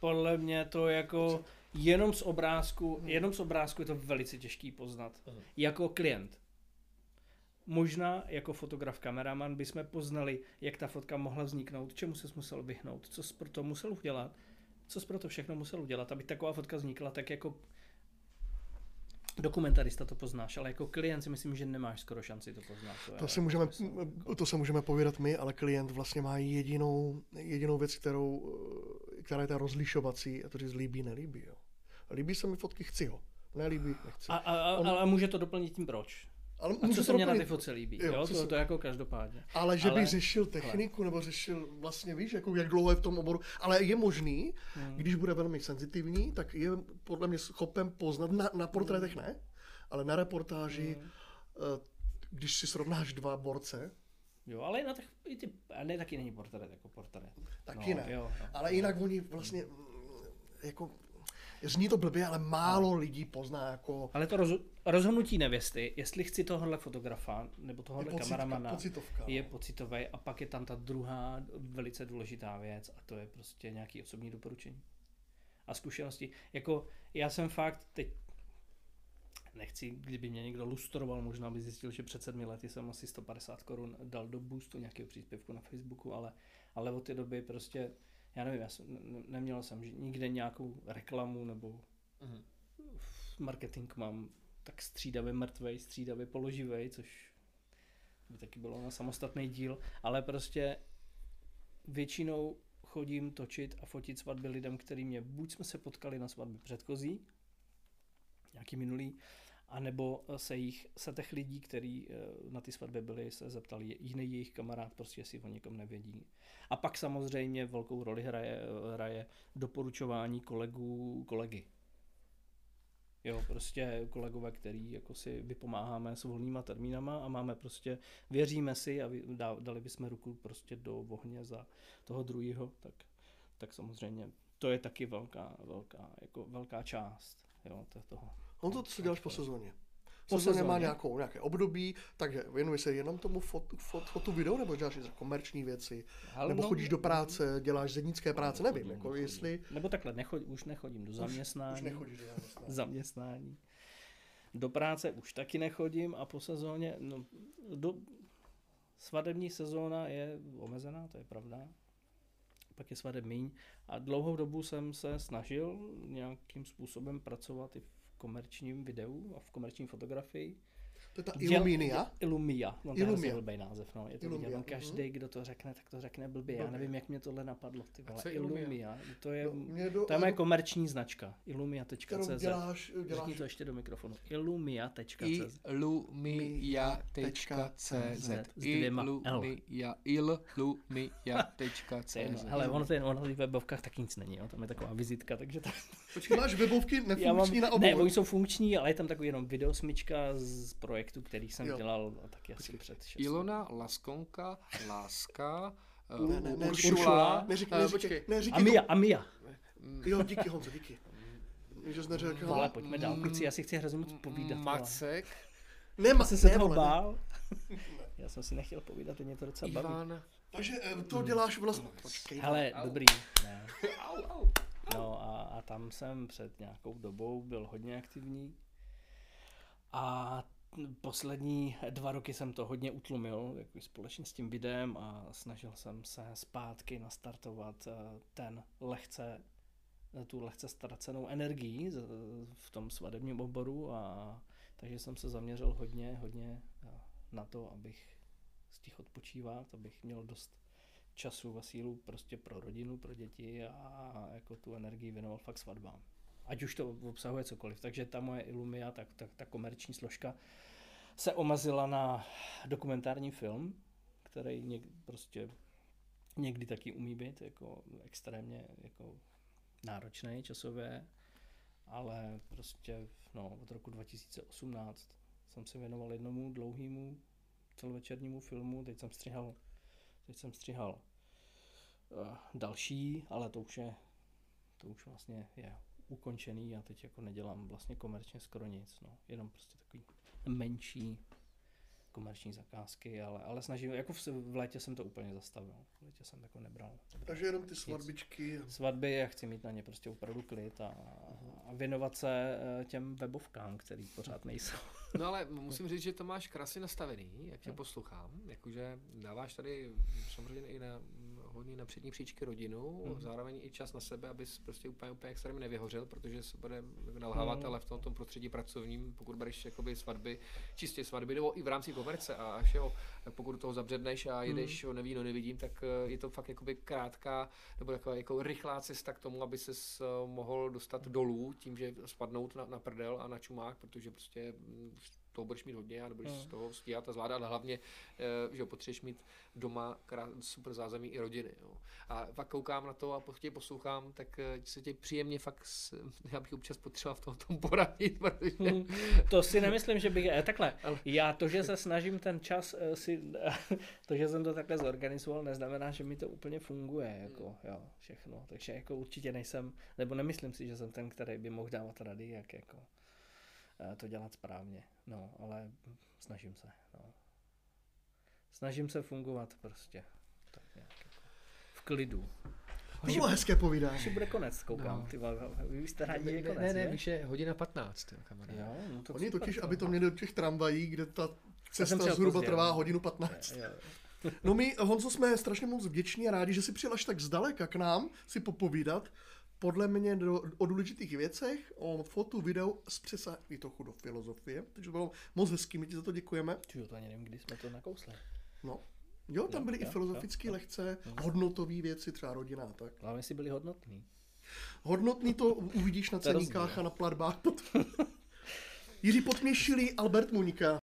Podle mě to jako jenom z obrázku, Hmm. jenom z obrázku je to velice těžký poznat. Jako klient. Možná jako fotograf, kameraman bychom poznali, jak ta fotka mohla vzniknout, čemu se musel vyhnout, co jsi pro to musel udělat, co jsi pro to všechno musel udělat, aby taková fotka vznikla, tak jako dokumentarista to poznáš, ale jako klient si myslím, že nemáš skoro šanci to poznat. to je si můžeme, smysl. to se můžeme povídat my, ale klient vlastně má jedinou, jedinou věc, kterou, eh, která je ta rozlišovací, a to říct líbí, nelíbí. Jo. Líbí se mi fotky, chci ho. Nelíbí, nechci. A, a, a, On- ale může to doplnit tím proč. Ale A co to se mě na fotce líbí, Jo, jo, to, to jako každopádně. Ale že Ale- by řešil techniku, nebo řešil vlastně, víš, jako jak dlouho je v tom oboru. Ale je možný, Hmm. když bude velmi senzitivní, tak je podle mě schopen poznat, na, na portrétech ne, ale na reportáži, Hmm. eh, když si srovnáš dva borce, Jo, ale i na těch, i ty, ne, taky není portrét jako portrét. taky no, ne. Jo, jo. Ale jinak oni vlastně, mm, jako, zní to blbě, ale málo lidí pozná jako Ale to roz, rozhodnutí nevěsty, jestli chci tohohle fotografa nebo tohohle je pocitka, kameramana, pocitovka. je no. pocitový a pak je tam ta druhá velice důležitá věc a to je prostě nějaký osobní doporučení. A zkušenosti. Jako já jsem fakt teď nechci, kdyby mě někdo lustroval, možná by zjistil, že před sedmi lety jsem asi 150 korun dal do boostu nějakého příspěvku na Facebooku, ale, ale od té doby prostě, já nevím, já jsem, ne- neměl jsem že nikde nějakou reklamu nebo Mhm. marketing mám tak střídavě mrtvej, střídavě položivej, což by taky bylo na samostatný díl, ale prostě většinou chodím točit a fotit svatby lidem, který mě buď jsme se potkali na svatbě předchozí, nějaký minulý, anebo se jich, se těch lidí, kteří eh, na ty svatbě byli, se zeptali jiný jejich kamarád, prostě jestli o někom nevědí. A pak samozřejmě velkou roli hraje, hraje doporučování kolegů, kolegy. Jo, prostě kolegové, který jako si vypomáháme s volnýma termínama a máme prostě, věříme si a dali bychom ruku prostě do ohně za toho druhého, tak, tak samozřejmě to je taky velká, velká, jako velká část, jo, to, toho. On to, co děláš po sezóně. Po Sezóně má sezóně. nějakou, nějaké období, takže věnuje se jenom tomu fot, fot, fotu video, nebo děláš komerční věci, Ale nebo no, chodíš do práce, děláš zednické práce, nevím, nechodím, jako nechodím. jestli Nebo takhle, nechod, už nechodím do zaměstnání. už nechodíš do zaměstnání. zaměstnání. Do práce už taky nechodím a po sezóně, no, do, svadební sezóna je omezená, to je pravda. Pak je svadeb míň. A dlouhou dobu jsem se snažil nějakým způsobem pracovat i v komerčním videu a v komerční fotografii. To je ta. No, to je Illumia. hrozně blbý název, no. Je to Illumia, vidět, no, mhm. každý, kdo to řekne, tak to řekne blbě. Já Blbě. nevím, jak mě tohle napadlo, ty vole. Illumia? Illumia. To je, No, do- to je moje komerční značka. Illumia.cz. Děláš, děláš Řekni to ještě do mikrofonu. Illumia.cz. Illumia.cz S dvěma L. Illumia, illumia.cz. Hele, ono, to je, ono na těch webovkách taky nic není, jo? tam je taková vizitka, takže to... Počkej, máš webovky Já mám, nefunkční na obou. ne, oni jsou funkční, ale je tam takový jenom videosmička z projektu, který jsem Jo. dělal taky asi před 6 Ilona, Laskonka, Láska, eh, Ne, ne, ne, Uršula, Uršula. Neříkej, eh, neříkej, počkej, neříkej Amia, Amia. to. Jo, díky Honzo, díky. Že jsi neřekl. Vole, pojďme dál, kluci, já si chci hrozně moc povídat. Macek, Ne, Já jsem se ne, toho ne. bál. Já jsem si nechtěl povídat, teď mě to docela baví. Takže eh, to děláš vlastně... Počkej. Hele, dobrý. Ne. au, au. No a, a tam jsem před nějakou dobou byl hodně aktivní. A poslední dva roky jsem to hodně utlumil, jako společně s tím videem a snažil jsem se zpátky nastartovat eh, ten lehce, eh, tu lehce ztracenou energii v tom svadebním oboru a takže jsem se zaměřil hodně, hodně eh, na to, abych stihl odpočívat, abych měl dost času a sílu prostě pro rodinu, pro děti a jako tu energii věnoval fakt svatbám. Ať už to obsahuje cokoliv. Takže ta moje Illumia, tak, tak ta komerční složka, se omezila na dokumentární film, který něk, prostě někdy taky umí být jako extrémně jako náročný časově, ale prostě no, od roku 2018 jsem se věnoval jednomu dlouhému celovečernímu filmu, teď jsem střihal, teď jsem střihal uh, další, ale to už je, to už vlastně je ukončený a teď jako nedělám vlastně komerčně skoro nic, no, jenom prostě takový menší komerční zakázky, ale, ale snažím, jako v, v létě jsem to úplně zastavil, v létě jsem jako nebral. Takže jenom ty svatbičky. svatby a chci mít na ně prostě opravdu klid a, a věnovat se eh, těm webovkám, který pořád nejsou. No ale musím říct, že to máš krásně nastavený, jak tě poslouchám. Jakože dáváš tady samozřejmě i na hodně na přední příčky rodinu, Mhm. zároveň i čas na sebe, abys prostě úplně, úplně extrémně nevyhořel, protože se bude nalhávat, Mhm. ale v tom, tom prostředí pracovním, pokud budeš jakoby svatby, čistě svatby, nebo i v rámci komerce a až jo, tak pokud toho zabředneš a jedeš, mm. neví, no nevidím, tak eh, je to fakt jakoby krátká, nebo taková jako rychlá cesta k tomu, aby se mohl dostat dolů, tím, že spadnout na, na prdel a na čumák, protože prostě mm, toho budeš mít hodně a nebudeš Mm. z toho stíhat a zvládat, ale hlavně, eh, že jo, potřebuješ mít doma super zázemí i rodiny. Jo. A pak koukám na to a tě poslouchám, tak eh, se tě příjemně fakt, já bych občas potřeboval v tom, tom poradit, protože Hmm, to si nemyslím, že bych, eh, takhle, Ale- já to, že se snažím ten čas si, to, že jsem to takhle zorganizoval, neznamená, že mi to úplně funguje, jako, jo, všechno, takže jako určitě nejsem, nebo nemyslím si, že jsem ten, který by mohl dávat rady, jak jako to dělat správně, no, ale snažím se, no. Snažím se fungovat prostě, tak nějak jako, v klidu. To bylo hezké povídání. Až bude konec, koukám, No. ty vy jste rádi, že je ne, konec, ne, ne, ne? víš, je hodina 15, jo, kamaráde. Jo, no to Oni super, totiž, to, aby to no. měli do těch tramvají, kde ta cesta zhruba pozdě, trvá no. hodinu 15. Jo, jo. No my, Honzo, jsme strašně moc vděční a rádi, že si přijel až tak zdaleka k nám si popovídat. Podle mě do, o důležitých věcech, o fotu, videu, z přesahy trochu do filozofie, takže to bylo moc hezký, my ti za to děkujeme. Čuju, to ani nevím, kdy jsme to nakousli. No. Jo, tam Jo, byly i jo, filozofické jo, jo. lehce, hodnotové věci, třeba rodina a tak. Hlavně si byli hodnotný. Hodnotný to uvidíš na ceníkách a na platbách. Pod... Jiří Podměšilý, Albert Muňka.